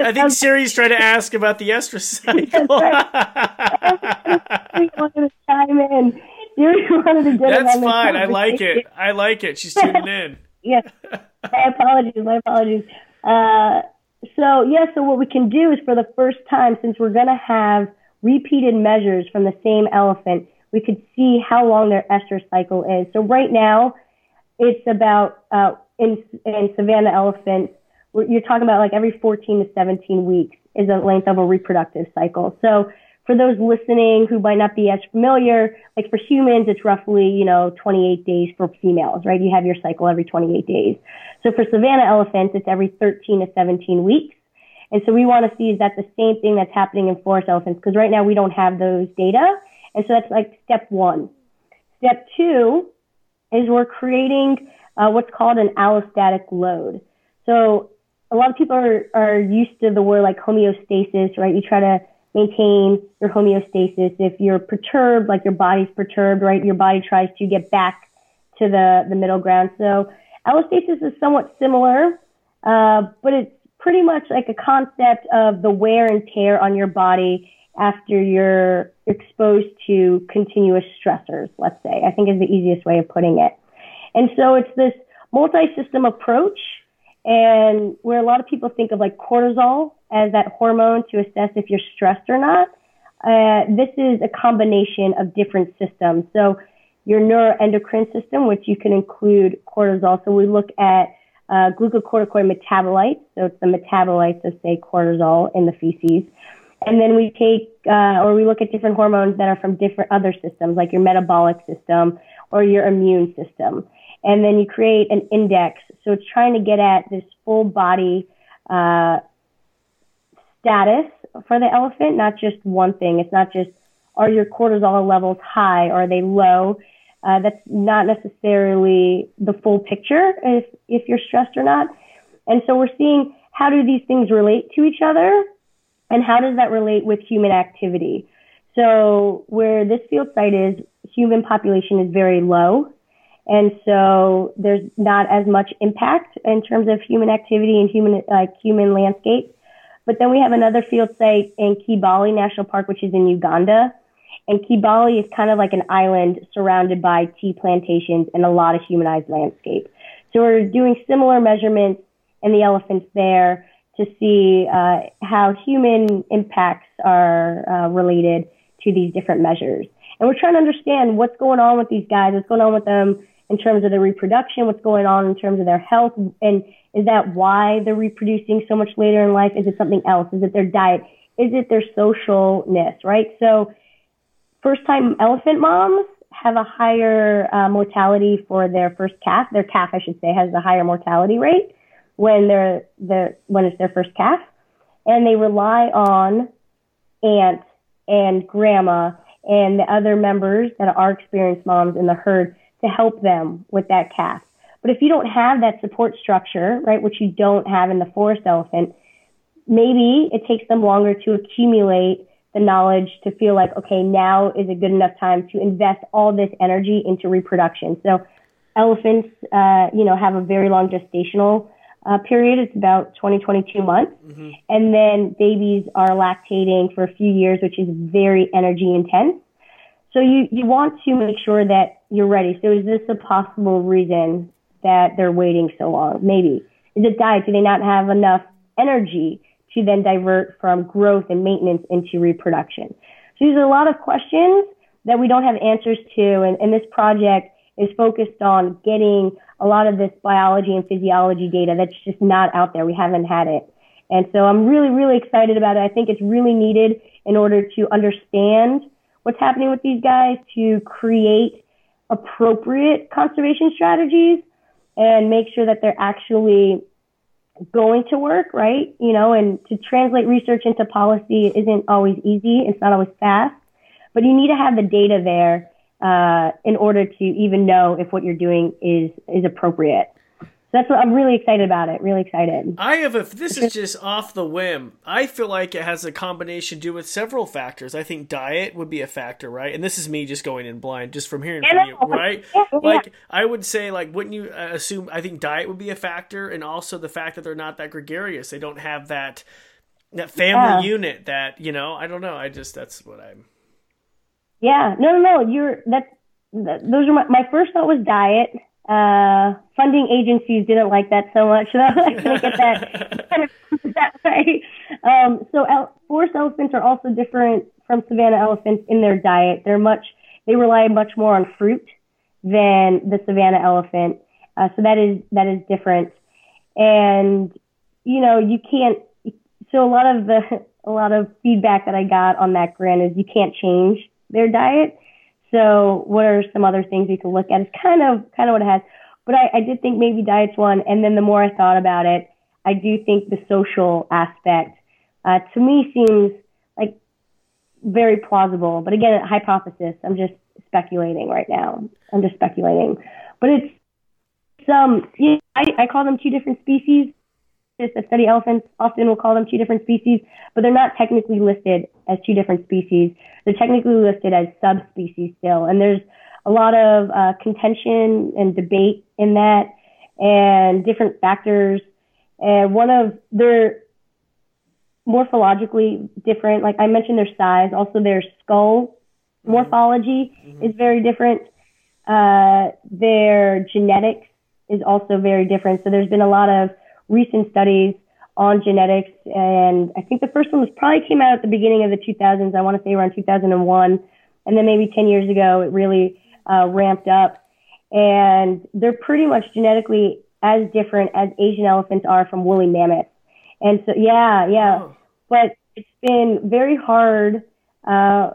I think Siri's trying to ask about the estrus cycle. Siri wanted to chime in. Siri wanted to get That's fine. I like it. I like it. She's tuning in. yes. My apologies. My apologies. Uh, so yeah. So what we can do is for the first time, since we're going to have repeated measures from the same elephant, we could see how long their estrus cycle is. So right now, it's about uh, in in savanna elephants, you're talking about like every 14 to 17 weeks is the length of a reproductive cycle. So for those listening who might not be as familiar, like for humans, it's roughly, you know, 28 days for females, right? You have your cycle every 28 days. So for savanna elephants, it's every 13 to 17 weeks. And so we want to see is that the same thing that's happening in forest elephants? Because right now we don't have those data. And so that's like step one. Step two is we're creating uh, what's called an allostatic load. So a lot of people are, are used to the word like homeostasis, right? You try to maintain your homeostasis. If you're perturbed, like your body's perturbed, right? Your body tries to get back to the, the middle ground. So allostasis is somewhat similar, uh, but it's pretty much like a concept of the wear and tear on your body after you're exposed to continuous stressors, let's say, I think is the easiest way of putting it. And so it's this multi-system approach and where a lot of people think of like cortisol as that hormone to assess if you're stressed or not. Uh, this is a combination of different systems. So your neuroendocrine system, which you can include cortisol. So we look at uh, glucocorticoid metabolites. So it's the metabolites of say cortisol in the feces. And then we take, uh, or we look at different hormones that are from different other systems, like your metabolic system or your immune system and then you create an index. So it's trying to get at this full body uh, status for the elephant, not just one thing. It's not just are your cortisol levels high or are they low. Uh, that's not necessarily the full picture if if you're stressed or not. And so we're seeing how do these things relate to each other, and how does that relate with human activity. So where this field site is, human population is very low. And so there's not as much impact in terms of human activity and human, like human landscape. But then we have another field site in Kibale National Park, which is in Uganda. And Kibale is kind of like an island surrounded by tea plantations and a lot of humanized landscape. So we're doing similar measurements in the elephants there to see uh, how human impacts are uh, related to these different measures. And we're trying to understand what's going on with these guys, what's going on with them in terms of their reproduction, what's going on in terms of their health, and is that why they're reproducing so much later in life? Is it something else? Is it their diet? Is it their socialness, right? So first time elephant moms have a higher uh, mortality for their first calf. Their calf, I should say, has a higher mortality rate when they're, they're when it's their first calf, and they rely on aunt and grandma and the other members that are experienced moms in the herd to help them with that calf. But if you don't have that support structure, right, which you don't have in the forest elephant, maybe it takes them longer to accumulate the knowledge to feel like, okay, now is a good enough time to invest all this energy into reproduction. So elephants, uh, you know, have a very long gestational uh, period. It's about 20, 22 months. Mm-hmm. And then babies are lactating for a few years, which is very energy intense. So you, you want to make sure that you're ready. So is this a possible reason that they're waiting so long? Maybe. Is it diet? Do they not have enough energy to then divert from growth and maintenance into reproduction? So there's a lot of questions that we don't have answers to. And, and this project is focused on getting a lot of this biology and physiology data that's just not out there. We haven't had it. And so I'm really, really excited about it. I think it's really needed in order to understand what's happening with these guys to create appropriate conservation strategies and make sure that they're actually going to work, right? You know, and to translate research into policy isn't always easy. It's not always fast, but you need to have the data there uh, in order to even know if what you're doing is is appropriate. That's what I'm really excited about it. Really excited. I have a. This is just off the whim. I feel like it has a combination to do with several factors. I think diet would be a factor, right? And this is me just going in blind, just from hearing from you, right? Yeah, yeah. Like I would say, like wouldn't you uh, assume? I think diet would be a factor, and also the fact that they're not that gregarious. They don't have that that family Yeah. unit. That you know. I don't know. I just that's what I'm. Yeah, no, no, no. You're that's that, those are my, my first thought was diet. Uh, funding agencies didn't like that so much, so I'm not get that kind of that way. Um, so el- forest elephants are also different from savanna elephants in their diet. They're much they rely much more on fruit than the savanna elephant. Uh, so that is that is different. And you know you can't. So a lot of the a lot of feedback that I got on that grant is you can't change their diet. So what are some other things we can look at? It's kind of kind of what it has. But I, I did think maybe diet's one, and then the more I thought about it, I do think the social aspect uh, to me seems like very plausible. But again, a hypothesis. I'm just speculating right now. I'm just speculating. But it's some. You know, I, I call them two different species. That study elephants often will call them two different species, but they're not technically listed as two different species. They're technically listed as subspecies still, and there's a lot of uh, contention and debate in that, and different factors. And one of they're morphologically different. Like I mentioned, their size, also their skull morphology is very different. Uh, their genetics is also very different. So there's been a lot of recent studies on genetics, and I think the first one was probably came out at the beginning of the 2000s. I want to say around 2001, and then maybe 10 years ago it really uh, ramped up. And they're pretty much genetically as different as Asian elephants are from woolly mammoths. And so, yeah, yeah, Oh. but it's been very hard uh,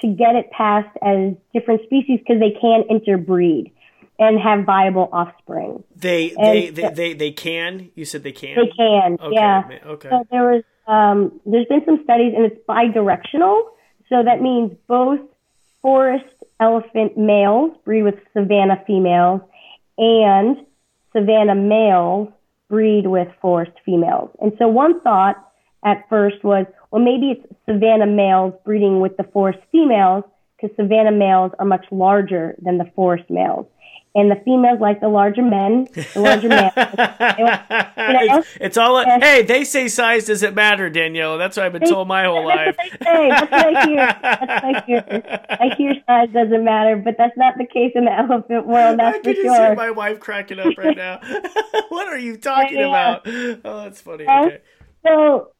to get it passed as different species because they can interbreed and have viable offspring. They they, they they they can. You said they can. They can, Okay. yeah. Okay. So there was, um, there's been some studies, and it's bidirectional. So that means both forest elephant males breed with savanna females, and savanna males breed with forest females. And so one thought at first was, well, maybe it's savanna males breeding with the forest females because savanna males are much larger than the forest males. And the females like the larger men, the larger males. it's, it's all. Hey, they say size doesn't matter, Danielle. That's what I've been told my whole life. That's what they say. That's what I hear. That's what I hear. I hear size doesn't matter, but that's not the case in the elephant world. That's I for can just sure. hear my wife cracking up right now. what are you talking Yeah. about? Oh, that's funny. Okay. So,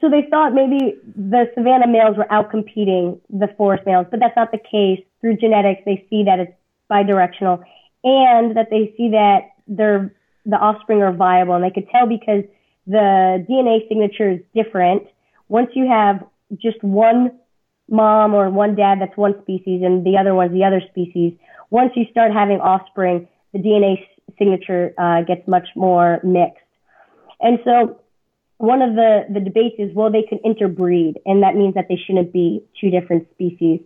so they thought maybe the savanna males were outcompeting the forest males, but that's not the case. Through genetics, they see that it's bidirectional, and that they see that their the offspring are viable, and they could tell because the DNA signature is different. Once you have just one mom or one dad that's one species, and the other one's the other species, once you start having offspring, the DNA signature uh, gets much more mixed. And so one of the, the debates is, well, they could interbreed, and that means that they shouldn't be two different species.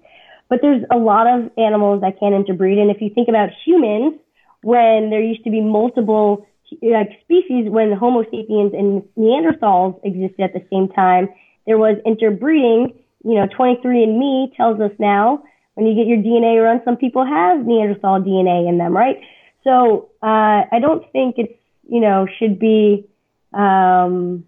But there's a lot of animals that can interbreed, and if you think about humans, when there used to be multiple like species, when Homo sapiens and Neanderthals existed at the same time, there was interbreeding. You know, 23andMe tells us now when you get your DNA run, some people have Neanderthal DNA in them, right? So uh, I don't think it's you know should be. Um,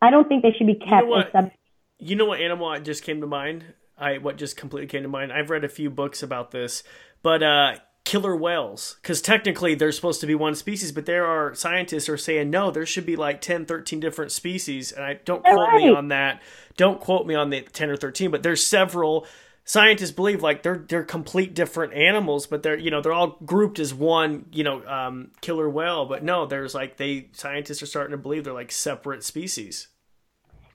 I don't think they should be kept what? as sub. You know what animal just came to mind? I what just completely came to mind. I've read a few books about this, but uh, killer whales, because technically they're supposed to be one species, but there are scientists who are saying no, there should be like 10, 13 different species, and I don't quote me on that. Don't quote me on the ten or thirteen, but there's several. Scientists believe like they're they're complete different animals, but they're you know they're all grouped as one you know um, killer whale. But no, there's like they scientists are starting to believe they're like separate species.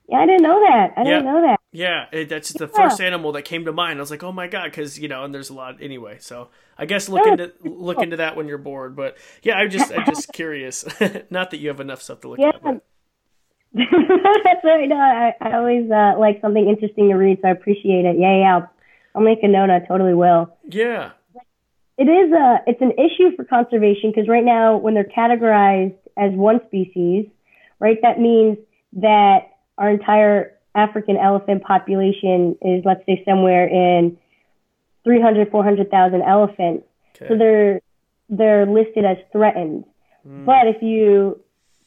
Yeah, I didn't know that. I didn't know that. Yeah, it, that's the Yeah. first animal that came to mind. I was like, oh my god, because you know, and there's a lot anyway. So I guess look Yeah. into look into that when you're bored. But yeah, I'm just I'm just curious. Not that you have enough stuff to look Yeah. at. But. That's right. No, I, I always uh, like something interesting to read, so I appreciate it. Yeah, yeah. I'll, I'll make a note. I totally will. Yeah, it is a it's an issue for conservation because right now when they're categorized as one species, right, that means that our entire African elephant population is let's say somewhere in 300 400,000 elephants. Okay. So they're they're listed as threatened. Mm. But if you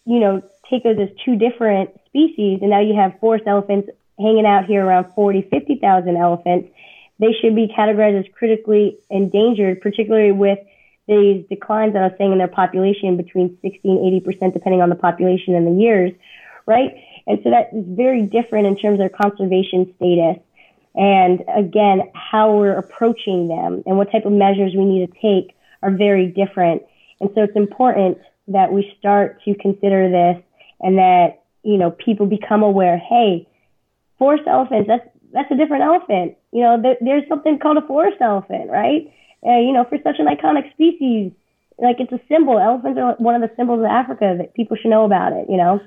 you know take those as two different species and now you have forest elephants hanging out here around 40 50,000 elephants they should be categorized as critically endangered, particularly with these declines that I was saying in their population between 60 and 80 percent, depending on the population and the years, right? And so that is very different in terms of their conservation status. And again, how we're approaching them and what type of measures we need to take are very different. And so it's important that we start to consider this and that, you know, people become aware, hey, forest elephants, that's that's a different elephant. You know, there, there's something called a forest elephant, right? Uh, you know, for such an iconic species, like it's a symbol. Elephants are one of the symbols of Africa that people should know about it. You know,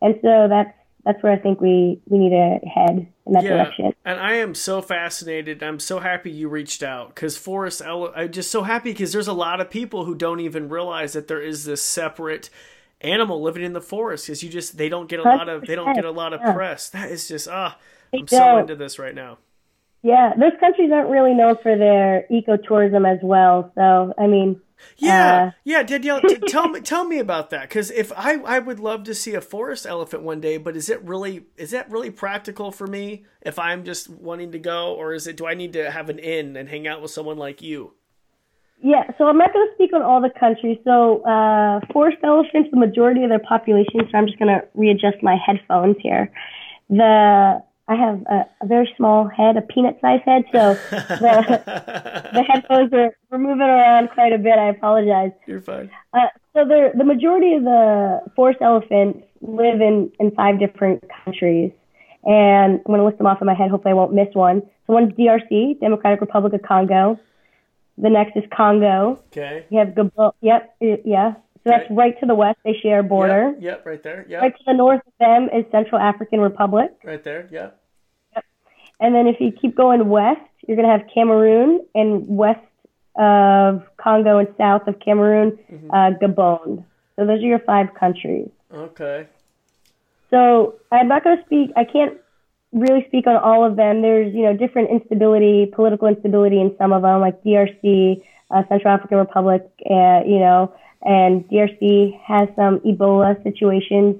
and so that's that's where I think we we need to head in that yeah, direction. And I am so fascinated. I'm so happy you reached out because forest. I'm just so happy because there's a lot of people who don't even realize that there is this separate animal living in the forest because you just they don't get a lot of they don't get a lot of yeah. press. That is just ah. I'm so into this right now. Yeah, those countries aren't really known for their ecotourism as well. So, I mean, yeah, uh, yeah, Danielle, t- tell me, tell me about that. Because if I, I would love to see a forest elephant one day, but is it really, is that really practical for me if I'm just wanting to go, or is it? Do I need to have an inn and hang out with someone like you? Yeah, so I'm not going to speak on all the countries. So, uh, forest elephants, the majority of their population. So I'm just going to readjust my headphones here. The I have a, a very small head, a peanut-sized head, so the, the headphones are we're moving around quite a bit. I apologize. You're fine. Uh, so the the majority of the forest elephants live in in five different countries, and I'm going to list them off in my head. Hopefully, I won't miss one. So one's DRC, Democratic Republic of Congo. The next is Congo. Okay. You have Gabon. Yep. Yeah. So that's right. right to the west. They share a border. Yep, yep right there. Yep. Right to the north of them is Central African Republic. Right there. Yep. Yep. And then if you keep going west, you're going to have Cameroon and west of Congo and south of Cameroon, mm-hmm. uh, Gabon. So those are your five countries. Okay. So I'm not going to speak. I can't really speak on all of them. There's you know different instability, political instability in some of them, like DRC, uh, Central African Republic. Uh, you know, and DRC has some Ebola situations.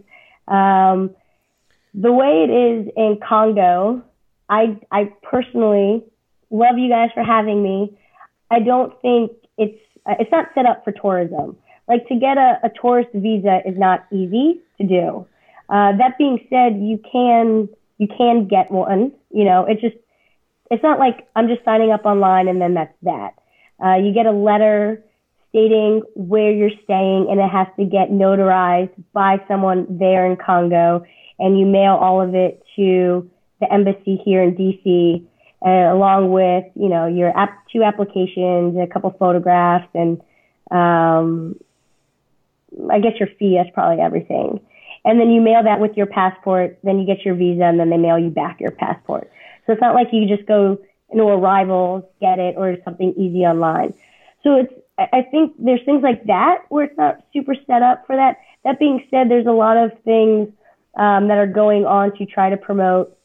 Um, the way it is in Congo, I, I personally love you guys for having me. I don't think it's it's not set up for tourism. Like to get a, a tourist visa is not easy to do. Uh, that being said, you can you can get one. You know, it's just it's not like I'm just signing up online and then that's that. Uh, you get a letter stating where you're staying and it has to get notarized by someone there in Congo and you mail all of it to the embassy here in DC uh, along with, you know, your app, two applications, a couple photographs and, um, I guess your fee, that's probably everything. And then you mail that with your passport, then you get your visa and then they mail you back your passport. So it's not like you just go into arrivals, get it, or something easy online. So it's I think there's things like that where it's not super set up for that. That being said, there's a lot of things um, that are going on to try to promote.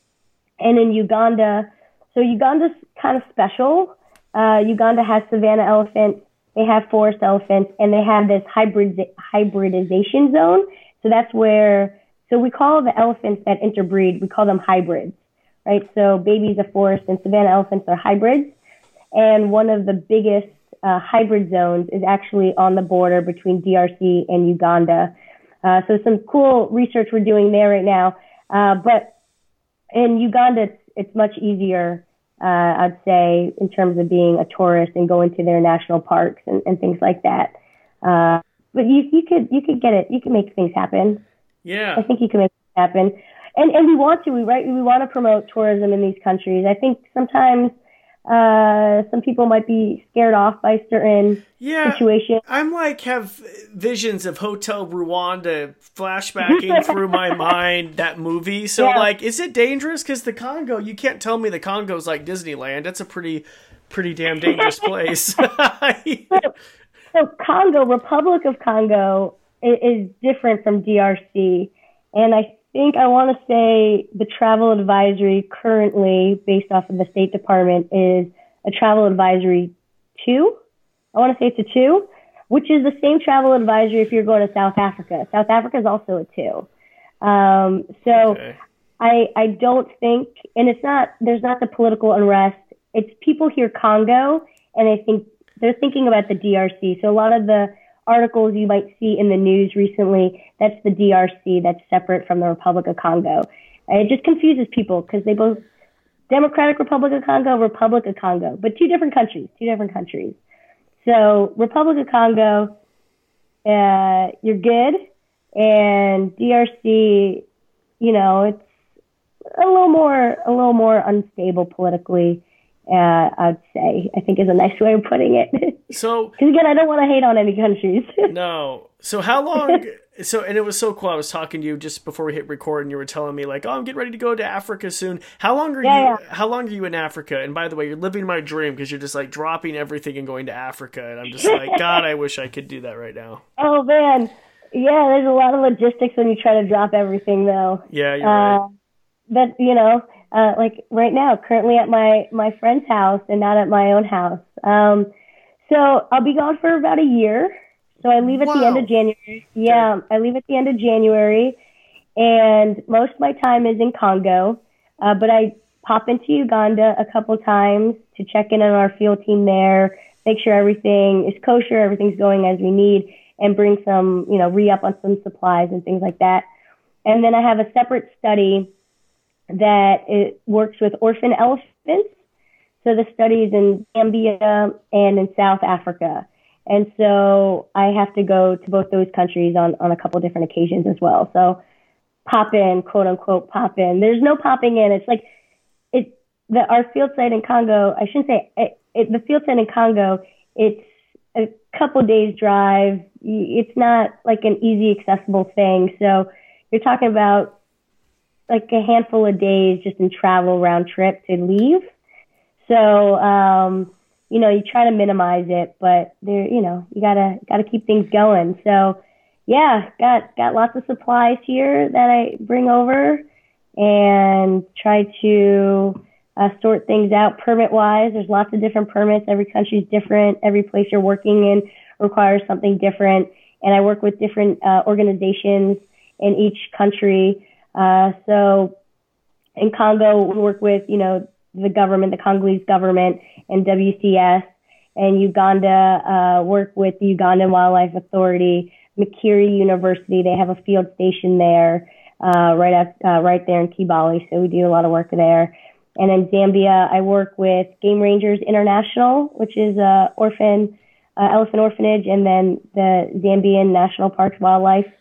And in Uganda, so Uganda's kind of special. Uh, Uganda has savanna elephants, they have forest elephants, and they have this hybrid hybridization zone. So that's where, so we call the elephants that interbreed, we call them hybrids, right? So babies of forest and savanna elephants are hybrids. And one of the biggest uh, hybrid zones is actually on the border between DRC and Uganda. Uh, so some cool research we're doing there right now. Uh, but in Uganda, it's, it's much easier, uh, I'd say, in terms of being a tourist and going to their national parks and, and things like that. Uh, but you, you could you could get it. You can make things happen. Yeah, I think you can make it happen. And and we want to. We right. We want to promote tourism in these countries. I think sometimes Uh, some people might be scared off by certain yeah, situations. I'm like have visions of Hotel Rwanda flashbacking through my mind that movie. So Yeah. like, is it dangerous? Because the Congo, you can't tell me the Congo's like Disneyland. That's a pretty, pretty damn dangerous place. So Congo, Republic of Congo, is different from DRC, and I think I want to say the travel advisory currently, based off of the State Department, is a travel advisory two. I want to say it's a two, which is the same travel advisory if you're going to South Africa. South Africa is also a two. Um, so. Okay. I, I don't think, and it's not, there's not the political unrest. It's people hear Congo and I think they're thinking about the DRC. So a lot of the articles you might see in the news recently, that's the DRC that's separate from the Republic of Congo. And it just confuses people because they both, Democratic Republic of Congo, Republic of Congo, but two different countries, two different countries. So Republic of Congo, uh, you're good. And DRC, you know, it's a little more a little more unstable politically. Uh, I'd say I think is a nice way of putting it. So Because again, I don't want to hate on any countries. no. So how long? So and it was so cool. I was talking to you just before we hit record, and you were telling me like, "Oh, I'm getting ready to go to Africa soon." How long are Yeah, you? How long are you in Africa? And by the way, you're living my dream because you're just like dropping everything and going to Africa, and I'm just like, God, I wish I could do that right now. oh man, yeah. There's a lot of logistics when you try to drop everything, though. Yeah, you're right. Uh, but you know, uh, like right now, currently at my my friend's house and not at my own house. Um, so I'll be gone for about a year. So I leave at the end of January. Yeah, I leave at the end of January, and most of my time is in Congo. Uh, but I pop into Uganda a couple times to check in on our field team there, make sure everything is kosher, everything's going as we need, and bring some, you know, re up on some supplies and things like that. And then I have a separate study that it works with orphan elephants. So the study is in Zambia and in South Africa. And so I have to go to both those countries on, on a couple different occasions as well. So pop in, quote unquote, pop in. There's no popping in. It's like it, the, our field site in Congo, I shouldn't say it, it, the field site in Congo, it's a couple days drive. It's not like an easy accessible thing. So you're talking about like a handful of days just in travel round trip to leave. So, um, you know, you try to minimize it, but there, you know, you gotta, gotta keep things going. So yeah, got, got lots of supplies here that I bring over and try to uh, sort things out permit wise. There's lots of different permits. Every country's different. Every place you're working in requires something different. And I work with different uh, organizations in each country. Uh, so in Congo, we work with, you know, the government, the Congolese government and WCS. And Uganda, uh, work with the Ugandan Wildlife Authority, Makerere University. They have a field station there, uh, right up, uh, right there in Kibale. So we do a lot of work there. And in Zambia, I work with Game Rangers International, which is a orphan, uh, elephant orphanage, and then the Zambian National Parks Wildlife.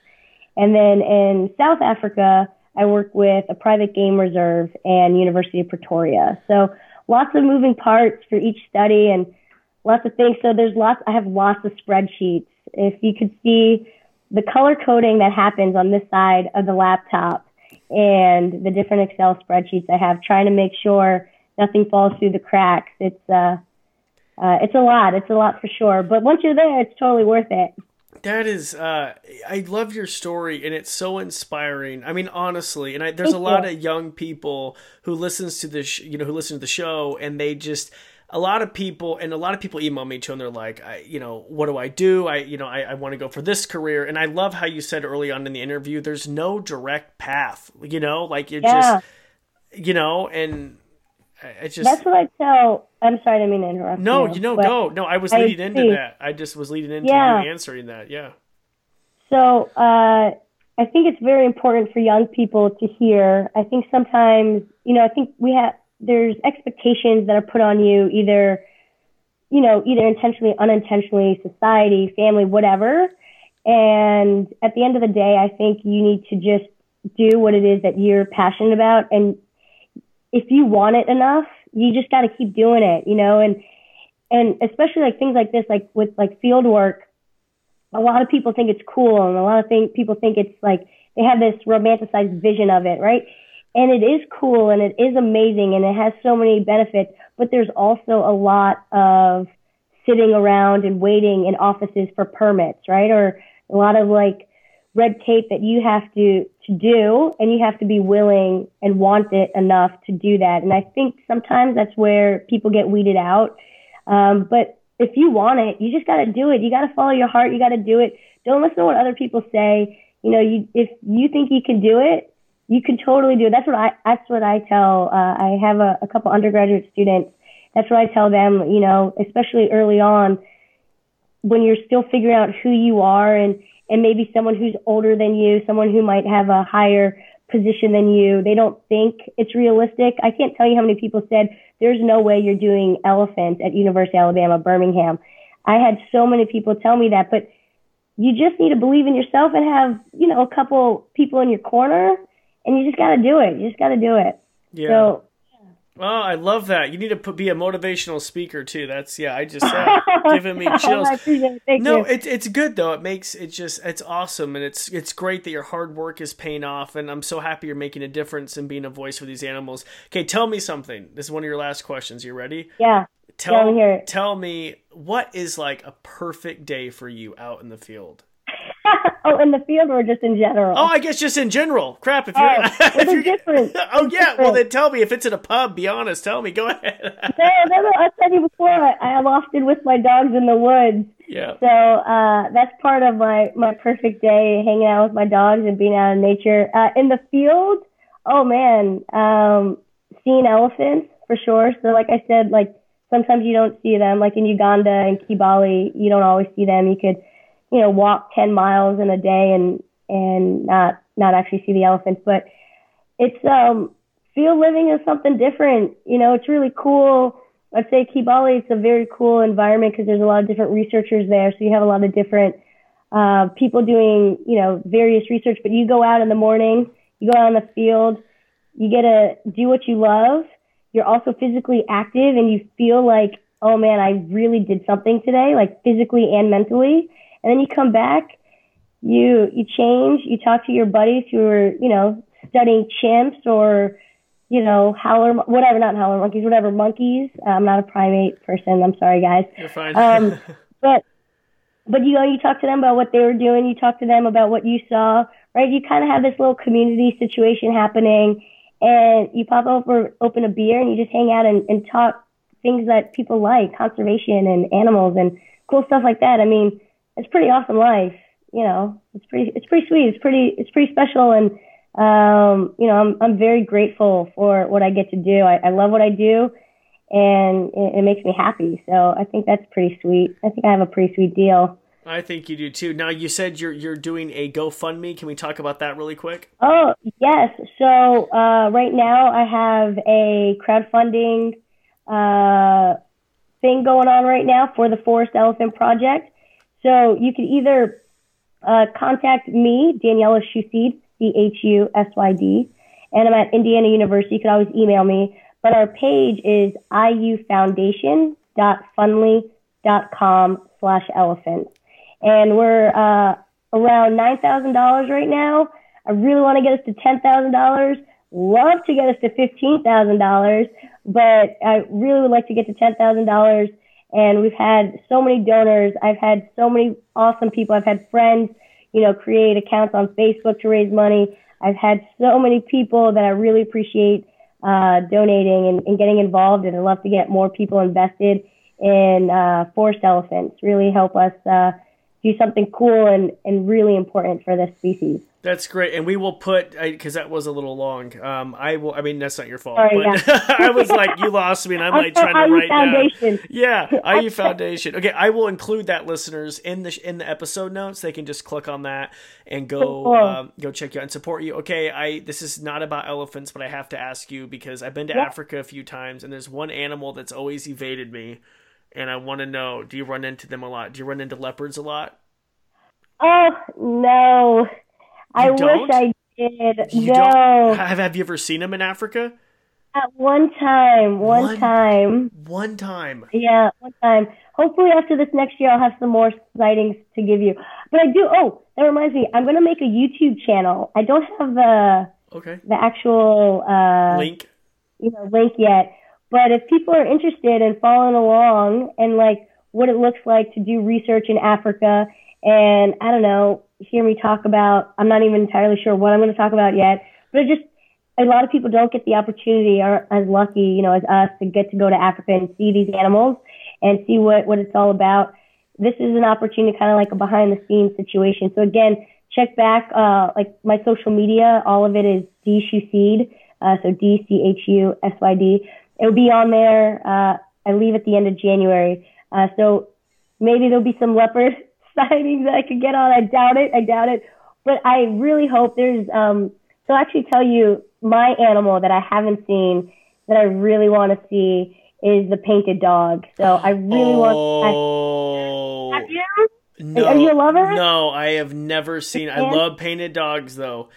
And then in South Africa, I work with a private game reserve and University of Pretoria. So lots of moving parts for each study and lots of things. So there's lots, I have lots of spreadsheets. If you could see the color coding that happens on this side of the laptop and the different Excel spreadsheets I have, trying to make sure nothing falls through the cracks. It's, uh, uh, it's a lot. It's a lot for sure. But once you're there, it's totally worth it. That is, uh, I love your story, and it's so inspiring. I mean, honestly, and I, there's a lot you. of young people who listens to this, sh- you know, who listen to the show, and they just, a lot of people, and a lot of people email me too, and they're like, I, you know, what do I do? I, you know, I, I want to go for this career, and I love how you said early on in the interview, there's no direct path, you know, like you're Yeah. just, you know, and I, I just. That's what I tell. I'm sorry, I didn't mean to interrupt. no, you, know, go. No, I was I leading into see. that. I just was leading into Yeah. you answering that. Yeah. So uh, I think it's very important for young people to hear. I think sometimes, you know, I think we have there's expectations that are put on you either, you know, either intentionally, unintentionally, society, family, whatever. And at the end of the day, I think you need to just do what it is that you're passionate about. And if you want it enough, you just got to keep doing it, you know, and and especially like things like this, like with like field work, a lot of people think it's cool, and a lot of think, people think it's like they have this romanticized vision of it, right? And it is cool and it is amazing and it has so many benefits, but there's also a lot of sitting around and waiting in offices for permits, right? Or a lot of like red tape that you have to to do and you have to be willing and want it enough to do that. And i think sometimes that's where people get weeded out. Um, but if you want it you just got to do it. You got to follow your heart. You got to do it. Don't listen to what other people say. You know you if you think you can do it you can totally do it. That's what i that's what i tell uh, i have a, a couple undergraduate students. That's what i tell them you know especially early on when you're still figuring out who you are and and maybe someone who's older than you, someone who might have a higher position than you, they don't think it's realistic. I can't tell you how many people said, there's no way you're doing elephant at University of Alabama, Birmingham. I had so many people tell me that, but you just need to believe in yourself and have, you know, a couple people in your corner and you just got to do it. You just got to do it. Yeah. So Oh, I love that. You need to put, be a motivational speaker too. That's yeah. I just uh, giving me chills. no, it's it's good though. It makes it just it's awesome, and it's it's great that your hard work is paying off. And I'm so happy you're making a difference and being a voice for these animals. Okay, tell me something. This is one of your last questions. You ready? Yeah. Tell yeah, tell me what is like a perfect day for you out in the field. oh, in the field or just in general? Oh, I guess just in general. Crap, if you're, oh, if you're different. oh yeah, different. well then tell me if it's in a pub. Be honest, tell me. Go ahead. no, no, I said you before. I, I lofted with my dogs in the woods. Yeah. So uh, that's part of my my perfect day, hanging out with my dogs and being out in nature. Uh, in the field, oh man, um, seeing elephants for sure. So like I said, like sometimes you don't see them. Like in Uganda and Kibale, you don't always see them. You could you know, walk 10 miles in a day and, and not, not actually see the elephants. But it's, um, field living is something different. You know, it's really cool. I'd say Kibale, it's a very cool environment because there's a lot of different researchers there. So you have a lot of different, uh, people doing, you know, various research, but you go out in the morning, you go out in the field, you get to do what you love. You're also physically active and you feel like, oh man, I really did something today, like physically and mentally. And then you come back, you you change, you talk to your buddies who are, you know, studying chimps or, you know, howler, whatever, not howler monkeys, whatever monkeys. I'm not a primate person. I'm sorry, guys. You're fine. um, but but you know, you talk to them about what they were doing. You talk to them about what you saw, right? You kind of have this little community situation happening, and you pop over, open a beer, and you just hang out and, and talk things that people like, conservation and animals and cool stuff like that. I mean, it's pretty awesome life. You know, it's pretty, it's pretty sweet. It's pretty, it's pretty special. And, um, you know, I'm, I'm very grateful for what I get to do. I, I love what I do and it, it makes me happy. So I think that's pretty sweet. I think I have a pretty sweet deal. I think you do too. Now you said you're you're doing a GoFundMe. Can we talk about that really quick? Oh yes. So uh, right now I have a crowdfunding uh, thing going on right now for the Forest Elephant Project. So you can either uh, contact me, Daniela Chusyd, C-H-U-S-Y-D, and I'm at Indiana University. You can always email me. But our page is iufoundation.fundly.com slash elephant. And we're uh, around $9,000 right now. I really want to get us to $10,000. Love to get us to $15,000, but I really would like to get to $10,000 and we've had so many donors. I've had so many awesome people. I've had friends, you know, create accounts on Facebook to raise money. I've had so many people that I really appreciate uh, donating and, and, getting involved, and I'd love to get more people invested in uh, forest elephants. Really help us uh, do something cool and, and really important for this species. That's great, and we will put because that was a little long. Um, I will. I mean, that's not your fault. Sorry, but yeah. I was like, you lost me, and I'm, like trying to write Foundation. down. Yeah, IU Foundation. Okay, I will include that, listeners, in the in the episode notes. They can just click on that and go um, go check you out and support you. Okay, I this is not about elephants, but I have to ask you because I've been to Africa a few times, and there's one animal that's always evaded me, and I want to know: Do you run into them a lot? Do you run into leopards a lot? Oh no. I don't? wish I did. You no. Have Have you ever seen them in Africa? At one time, one, One- time. One time. Yeah, one time. Hopefully, after this next year, I'll have some more sightings to give you. But I do. Oh, that reminds me. I'm going to make a YouTube channel. I don't have the Okay. the actual uh, Link. you know link yet. But if people are interested in following along and like what it looks like to do research in Africa, and I don't know, hear me talk about. I'm not even entirely sure what I'm going to talk about yet. But it just a lot of people don't get the opportunity or as lucky, you know, as us to get to go to Africa and see these animals and see what, what it's all about. This is an opportunity, kind of like a behind the scenes situation. So again, check back, uh, like my social media, all of it is D uh, so D C H U S Y D. It'll be on there. Uh, I leave at the end of January. Uh, so maybe there'll be some leopard sightings that I could get on. I doubt it. I doubt it. But I really hope there's, um, so I'll actually tell you my animal that I haven't seen that I really want to see is the painted dog. So I really want. Oh. I, have you? No, Are you a lover? No, I have never seen. I love painted dogs, though.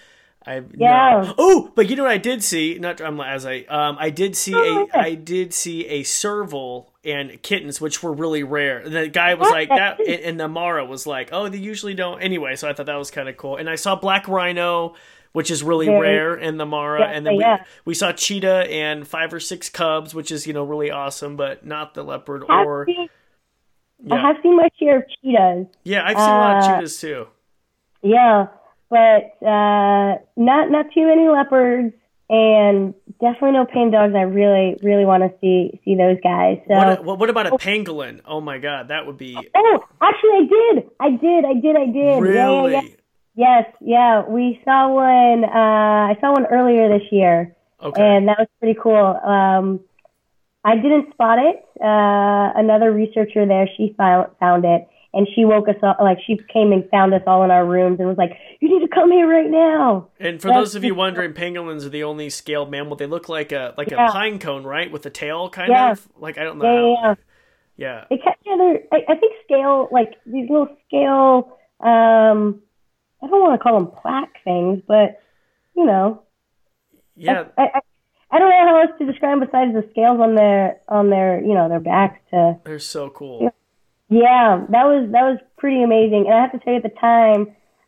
I Yeah. no. Oh, but you know what I did see? Not um, as I um I did see Oh, a okay. I did see a serval and kittens, which were really rare. And the guy was like that, and, and the Mara was like, oh, they usually don't. Anyway, so I thought that was kind of cool. And I saw black rhino. Which is really rare in the Mara, Yeah, and then we, yeah. we saw cheetah and five or six cubs, which is you know really awesome, but not the leopard I've or seen, I have seen my share of cheetahs. yeah. I've seen a lot of uh, cheetahs too. Yeah, but uh, not not too many leopards, and definitely no painted dogs. I really really want to see see those guys. So. What, what, what about a pangolin? Oh my god, that would be Oh, actually, I did. I did. I did. I did. Yeah, really. yeah, yeah. Yes, yeah. We saw one. Uh, I saw one earlier this year, Okay. and that was pretty cool. Um, I didn't spot it. Uh, another researcher there, she found found it, and she woke us up. Like she came and found us all in our rooms, and was like, "You need to come here right now." and for that's- those of you wondering, pangolins are the only scaled mammal. They look like a like Yeah. a pine cone, right, with a tail, kind Yeah. of. Like I don't know. Yeah, how- yeah, yeah. kept yeah, I, I think scale like these little scale. Um, I don't want to call them plaque things, but you know, Yeah. I, I, I don't know how else to describe them besides the scales on their on their you know their backs to They're so cool. Yeah. Yeah that was that was pretty amazing and I have to say at the time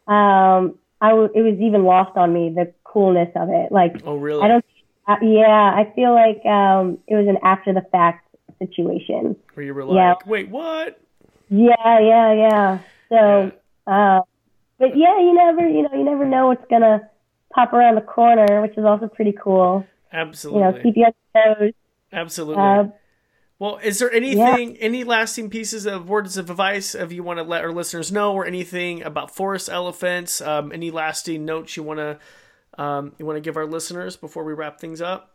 um I w- it was even lost on me the coolness of it like Oh really? I don't uh, yeah I feel like um it was an after the fact situation Where you were Yeah. like, wait, what? yeah yeah yeah so uh but yeah you never you know you never know what's gonna pop around the corner which is also pretty cool Absolutely. you know keep you on your toes Absolutely. uh, well, is there anything, any lasting pieces of words of advice if you want to let our listeners know, or anything about forest elephants? Um, any lasting notes you want to um, you want to give our listeners before we wrap things up?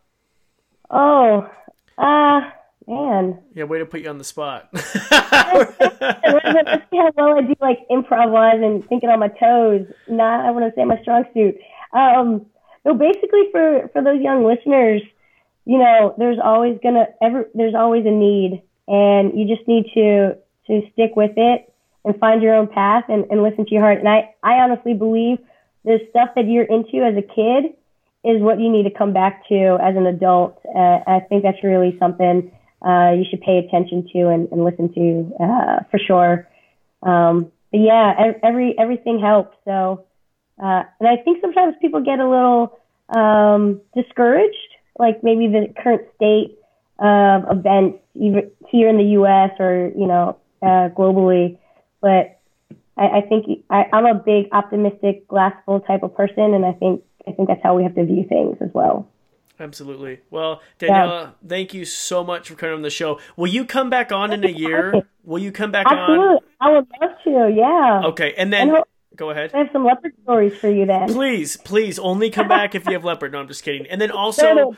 Oh, uh, man. Yeah, way to put you on the spot. Let's see how well I do like improv wise and thinking on my toes. Not, I want to say my strong suit. Um, no, basically for for those young listeners, you know, there's always gonna ever there's always a need, and you just need to to stick with it and find your own path and, and listen to your heart. And I I honestly believe the stuff that you're into as a kid is what you need to come back to as an adult. Uh, I think that's really something uh, you should pay attention to and, and listen to uh, for sure. Um, but yeah, ev- every everything helps. So, uh, and I think sometimes people get a little um, discouraged, like maybe the current state of events, either here in the U.S. or you know uh, globally. But I, I think I, I'm a big optimistic, glass full type of person, and I think I think that's how we have to view things as well. Absolutely. Well, Daniela, thank you so much for coming on the show. Will you come back on in a year? Will you come back Absolutely, I would love to. Yeah. Okay, and then And go ahead. I have some leopard stories for you then. Please, please, only come back if you have leopard. No, I'm just kidding. And then also.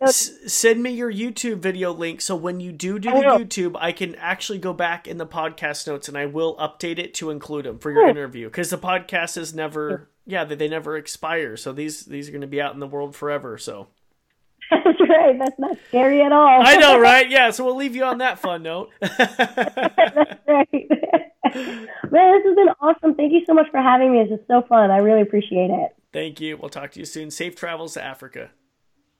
S- send me your YouTube video link so when you do do I the. YouTube, I can actually go back in the podcast notes and I will update it to include them for your interview because the podcast is never, yeah, they, they never expire. So these these are going to be out in the world forever. So That's right. That's not scary at all. I know, right? Yeah. So we'll leave you on that fun note. That's right. Man, this has been awesome. Thank you so much for having me. This is so fun. I really appreciate it. Thank you. We'll talk to you soon. Safe travels to Africa.